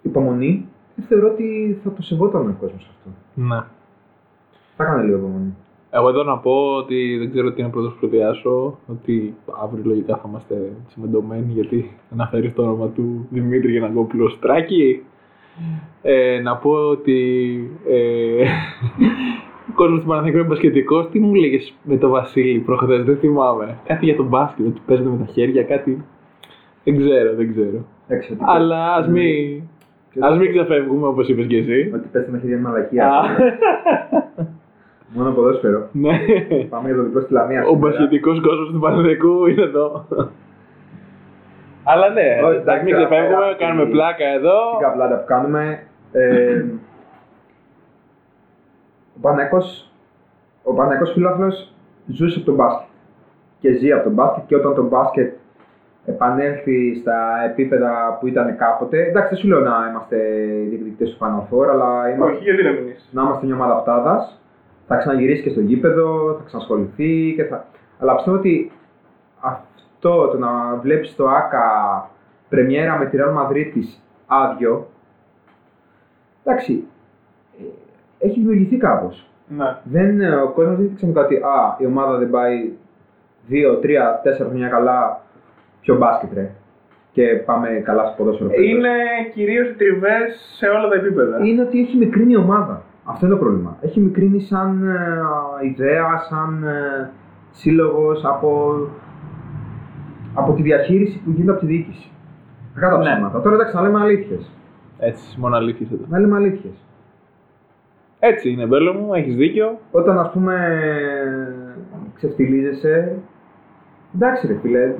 Υπομονή. Θεωρώ ότι θα το σεβόταν ο κόσμος αυτό. Ναι. Θα έκανε λίγο υπομονή. Εγώ εδώ να πω ότι δεν ξέρω τι να πρώτο προδιάσω, ότι αύριο λογικά θα είμαστε συμμετωμένοι γιατί αναφέρεις το όνομα του Δημήτρη Γενναγκόπουλο Στράκη. Ε, να πω ότι ε, [LAUGHS] ο κόσμος του Παναθηναϊκού είναι μπασκετικός. Τι μου λέγες με τον Βασίλη προχθές, δεν θυμάμαι. Κάτι για τον μπάσκετ, ότι παίζεται με τα χέρια, κάτι... Δεν ξέρω, δεν ξέρω. Εξωτικό. Αλλά ας μην, ας μην ξεφεύγουμε όπως είπες και εσύ. Ότι πέστε με χέρια είναι μαλακία. Α, [LAUGHS] Μόνο ποδόσφαιρο. ναι. Πάμε για το διπλό στη Λαμία. Ο σήμερα. μπασχετικό κόσμος του Παναθηναϊκού είναι εδώ. Αλλά ναι, Όχι, εντάξει, μην εντάξει, ξεφεύγουμε, αυτή- κάνουμε πλάκα εδώ. Τι καβλάντα που κάνουμε. Ε, ο Παναγικός, ο Παναγικός φιλάθλος ζούσε από τον μπάσκετ. Και ζει από τον μπάσκετ και όταν το μπάσκετ επανέλθει στα επίπεδα που ήταν κάποτε. Εντάξει, δεν σου λέω να είμαστε διεκδικητές του Final Four, αλλά είμαστε, γιατί να μην είσαι. να είμαστε μια ομάδα αυτάδας. θα ξαναγυρίσει και στο γήπεδο, θα ξανασχοληθεί και θα... Αλλά πιστεύω ότι αυτό το να βλέπεις το ΆΚΑ πρεμιέρα με τη Real Madrid άδειο, εντάξει, ε, έχει δημιουργηθεί κάπως. Ναι. Δεν, ε, ο κόσμος δεν είπε ξαφνικά ότι α, η ομάδα δεν πάει 2, 3, 4 χρόνια καλά, πιο μπάσκετ ρε. Και πάμε καλά στο ποδόσφαιρο. φέτος. Είναι κυρίως οι τριβές σε όλα τα επίπεδα. είναι ότι έχει μικρύνει η ομάδα. Αυτό είναι το πρόβλημα. Έχει μικρύνει σαν ε, ιδέα, σαν ε, σύλλογος από, από τη διαχείριση που γίνεται από τη διοίκηση. Κακά τα Ναι. ψέματα. Τώρα εντάξει, να λέμε αλήθειες. Έτσι, μόνο αλήθεια εδώ. Να λέμε αλήθειες. Έτσι είναι, Μπέλο μου, έχεις δίκιο. Όταν ας πούμε ξεφτιλίζεσαι, εντάξει ρε φίλε,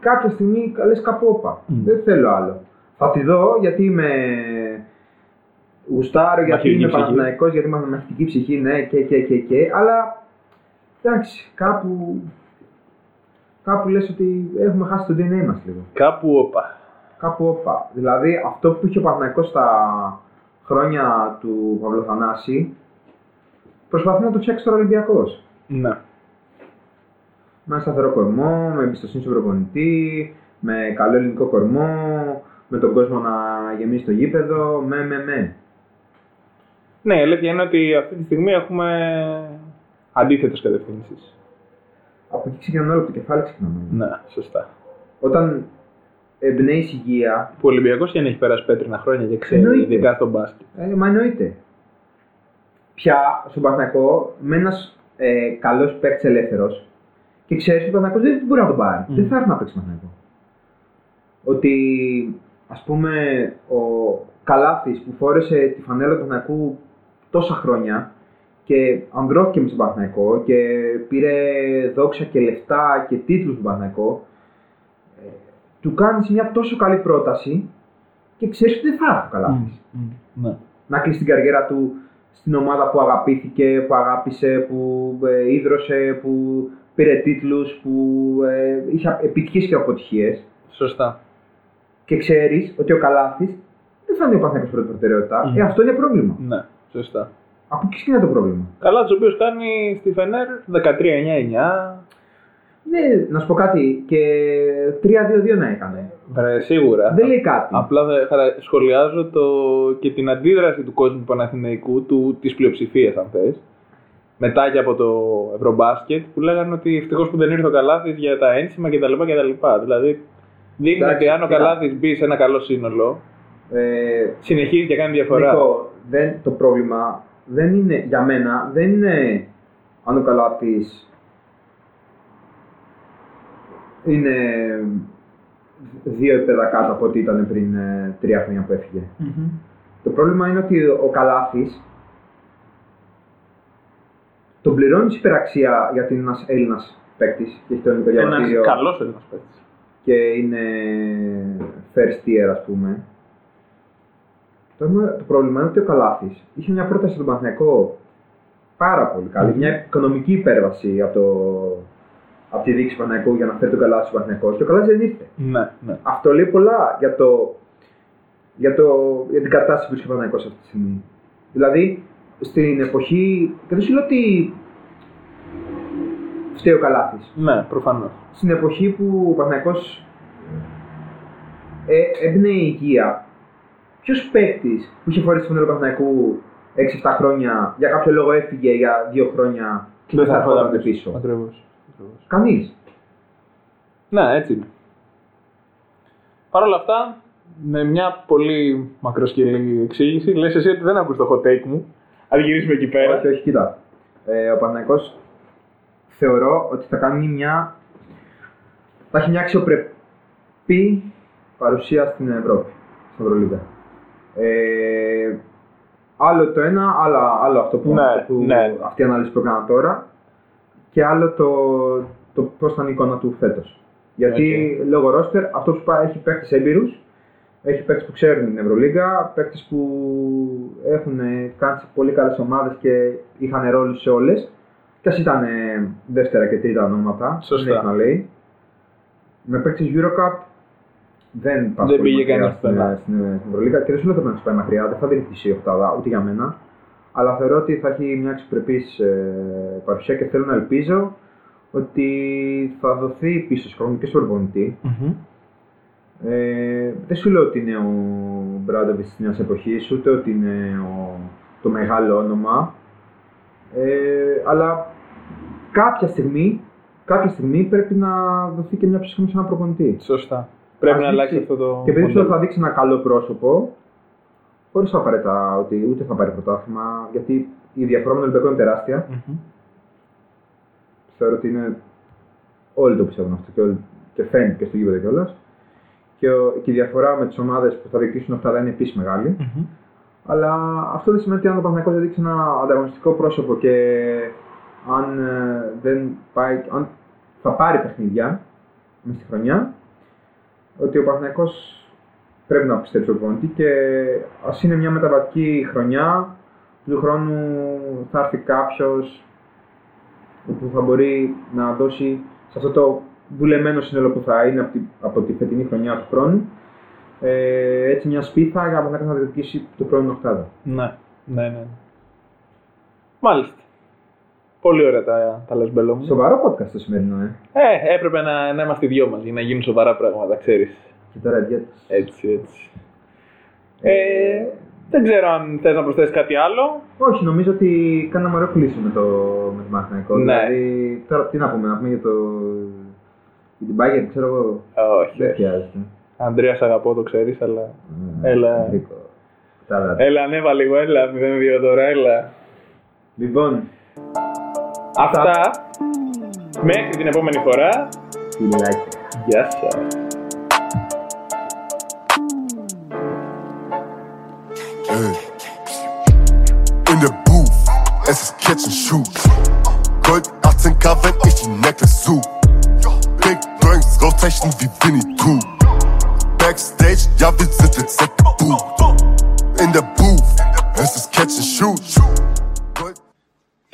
κάποια στιγμή λες καπόπα. Μμ. Δεν θέλω άλλο. Θα τη δω γιατί είμαι γουστάρω, γιατί Μαχητική είμαι ψυχή. Παναθηναϊκός, γιατί είμαι μαχητική ψυχή, ναι, και, και, και, και, αλλά εντάξει, κάπου, κάπου λες ότι έχουμε χάσει το DNA μας λίγο. Κάπου όπα. Κάπου όπα. Δηλαδή αυτό που είχε ο Παναθηναϊκός στα χρόνια του Παυλοθανάση, προσπαθεί να το φτιάξει τώρα ο Ολυμπιακός. Ναι. Με ένα σταθερό κορμό, με εμπιστοσύνη στον προπονητή, με καλό ελληνικό κορμό, με τον κόσμο να γεμίσει το γήπεδο, με, με, με. Ναι, η αλήθεια είναι ότι αυτή τη στιγμή έχουμε αντίθετες κατευθύνσεις. Από εκεί ξεκινάνε όλα, από το κεφάλι ξεκινάνε. όλα. Ναι, σωστά. Όταν εμπνέει υγεία, Που ο Ολυμπιακός και αν έχει περάσει πέτρινα χρόνια και ξέρει, Εννοείται. ειδικά στο μπάσκετ. ε, μα εννοείται. Πια στον Παναθηναϊκό, με ένας ε, καλός παίκτης ελεύθερος και ξέρεις ότι ο Παναθηναϊκός δεν μπορεί να τον πάρει. Μμ. Δεν θα έρθει να παίξει Παναθηναϊκό. Ότι ας πούμε ο Καλάθης που φόρεσε τη φανέλα του Παναθηναϊκού τόσα χρόνια και ανδρώθηκε με τον Παναθηναϊκό και πήρε δόξα και λεφτά και τίτλους του Παναθηναϊκό ε, του κάνεις μια τόσο καλή πρόταση και ξέρεις ότι δεν θα έρθει ο Καλάθης Ναι. να κλείσει την καριέρα του στην ομάδα που αγαπήθηκε, που αγάπησε, που ε, ίδρωσε, που πήρε τίτλους, που ε, είχε επιτυχίες και αποτυχίες Σωστά. και ξέρεις ότι ο Καλάθης δεν θα είναι ο Παναθηναϊκός πρώτη προτεραιότητα. Μμμ. Ε, αυτό είναι πρόβλημα. Ναι, σωστά. Από εκεί ξεκινάει το πρόβλημα. Καλά, ο οποίος κάνει στη Φενέρ 13-9-9. Ναι, να σου πω κάτι, και 3-2-2 να έκανε. Βρε, σίγουρα. Δεν λέει κάτι. Απλά δε- χαρα- σχολιάζω το... και την αντίδραση του κόσμου του Παναθηναϊκού, του... της πλειοψηφίας αν θες, μετά και από το Ευρωμπάσκετ, που λέγανε ότι ευτυχώς που δεν ήρθε ο Καλάθης για τα ένσημα κτλ. κτλ. Δηλαδή, δείχνει Εντάξει, ότι αν ο κοίτα. Καλάθης μπει σε ένα καλό σύνολο, Ε, συνεχίζει και κάνει διαφορά. Νίκο, δεν, το πρόβλημα δεν είναι, για μένα, δεν είναι αν ο Καλάθης είναι δύο επίπεδα κάτω από ό,τι ήταν πριν ε, τρία χρόνια που έφυγε. Μμμ. Το πρόβλημα είναι ότι ο Καλάθης τον πληρώνεις υπεραξία γιατί είναι ένας Έλληνας παίκτης και έχει το ελληνικό Ένας διαβατήριο καλός Έλληνας παίκτης. και είναι first year ας πούμε. Το, θέμα- το πρόβλημα είναι ότι ο Καλάθης είχε μια πρόταση στον Παναθηναϊκό πάρα πολύ καλή, Μμμ. μια οικονομική υπέρβαση από, το, από τη διοίκηση του Παναθηναϊκού για να φέρει τον Καλάθη στον Παναθηναϊκός και ο Καλάθης δεν ήρθε. Ναι, ναι. Αυτό λέει πολλά για, το, για, το, για την κατάσταση που βρίσκεται ο Παναθηναϊκός αυτή τη στιγμή. Δηλαδή, στην εποχή, και δεν σου λέω ότι φταίει ο Καλάθης, Ναι, προφανώς. στην εποχή που ο Παναθηναϊκός ε, έμπαινε η υγεία, ποιος παίκτης που είχε φορέσει τη φανέλα του Παναθηναϊκού 6-7 χρόνια, για κάποιο λόγο έφυγε για 2 χρόνια και δεν θα ερχόταν πίσω. Ακριβώς. Ακριβώς. Κανείς. Ναι, έτσι είναι. Παρ' όλα αυτά, με μια πολύ μακροσκελή εξήγηση, λες εσύ ότι δεν ακούς το hot take μου. Αν γυρίσουμε εκεί πέρα. Όχι, όχι, κοίτα. Ε, ο Παναθηναϊκός θεωρώ ότι θα κάνει μια. θα έχει μια αξιοπρεπή παρουσία στην Ευρώπη, στην Ευρωλίγα. Ε, άλλο το ένα, άλλο, άλλο αυτό που, Ναι, που ναι. αυτή η ανάλυση που έκανα τώρα και άλλο το, το πώς θα είναι η εικόνα του φέτος. Γιατί λόγω ρόστερ αυτός που πάει έχει παίκτες έμπειρους, έχει παίκτες που ξέρουν την Ευρωλίγα, παίκτες που έχουν κάνει σε πολύ καλές ομάδες και είχαν ρόλους σε όλες. Και ας ήταν ε, δεύτερα και τρίτα ονόματα, Σωστά. δεν έχει να λέει. Με παίκτες Eurocup δεν πας Δεν πολύ πήγε μακριά κανείς στην, πουθενά. στην, στην Ευρωλίγα και δεν σου λέω ότι θα τους πάει μακριά, δεν θα διεκδικήσει η οκτάδα ούτε για μένα. Αλλά θεωρώ ότι θα έχει μια αξιοπρεπής ε, παρουσία και θέλω να ελπίζω ότι θα δοθεί πίσω χρόνο και στον προπονητή. Ε, δεν σου λέω ότι είναι ο Μπράντοβιτς της νέας εποχής, ούτε ότι είναι ο, το μεγάλο όνομα. Ε, αλλά κάποια στιγμή, κάποια στιγμή πρέπει να δοθεί και μια ψυχή σε έναν προπονητή. Σωστά. Πρέπει Ας να αλλάξει δείξει- αυτό το. Και επειδή μοντέλο. αυτό θα δείξει ένα καλό πρόσωπο, χωρίς απαραίτητα ότι ούτε θα πάρει πρωτάθλημα, γιατί η διαφορά με τον Ολυμπιακό είναι τεράστια. Μμμ. Θεωρώ ότι είναι. Όλοι το πιστεύουν αυτό και, όλοι... και φαίνεται και στο γήπεδο κιόλας. Και, ο- και η διαφορά με τις ομάδες που θα διεκδικήσουν αυτά δεν είναι επίσης μεγάλη. Μμμ. Αλλά αυτό δεν σημαίνει ότι αν ο Παναγιακός δεν δείξει ένα ανταγωνιστικό πρόσωπο και αν ε, δεν πάει, αν θα πάρει παιχνίδια μέσα στη χρονιά, ότι ο Παναγιακός πρέπει να πιστέψει στον προπονητή και ας είναι μια μεταβατική χρονιά, του χρόνου θα έρθει κάποιος που θα μπορεί να δώσει σε αυτό το δουλεμένο σύνολο που θα είναι από τη, από τη φετινή χρονιά του χρόνου ε, έτσι μια σπίθα για να μπορεί να διεκδικήσει το πρώτο οκτάδο. Ναι, ναι, ναι. Μάλιστα. Πολύ ωραία τα, τα λες Μπέλο μου. Σοβαρό podcast το σημερινό, ε. Ε, έπρεπε να, να είμαστε οι δυο μαζί, να γίνουν σοβαρά πράγματα, ξέρεις. Και τώρα διέτες. Έτσι, έτσι. Ε, δεν ξέρω αν θες να προσθέσεις κάτι άλλο. Όχι, νομίζω ότι κάναμε ωραίο κλείσιμο με το, με το Παναθηναϊκό. Ναι. Δηλαδή, τώρα τι να πούμε, να πούμε για, το, για την Bayern, ξέρω εγώ. Όχι, Δεν όχι. χρειάζεται. Αντρέα, σ' αγαπώ, το ξέρεις, αλλά... Έλα. Ενρίκο. Τα Έλα, ανέβα λίγο, έλα, 0-2 τώρα, έλα. Λοιπόν, Αυτά. Μέχρι την επόμενη φορά. φιλάκια. Γεια σας. Hey. In the booth, as it's catch and shoot.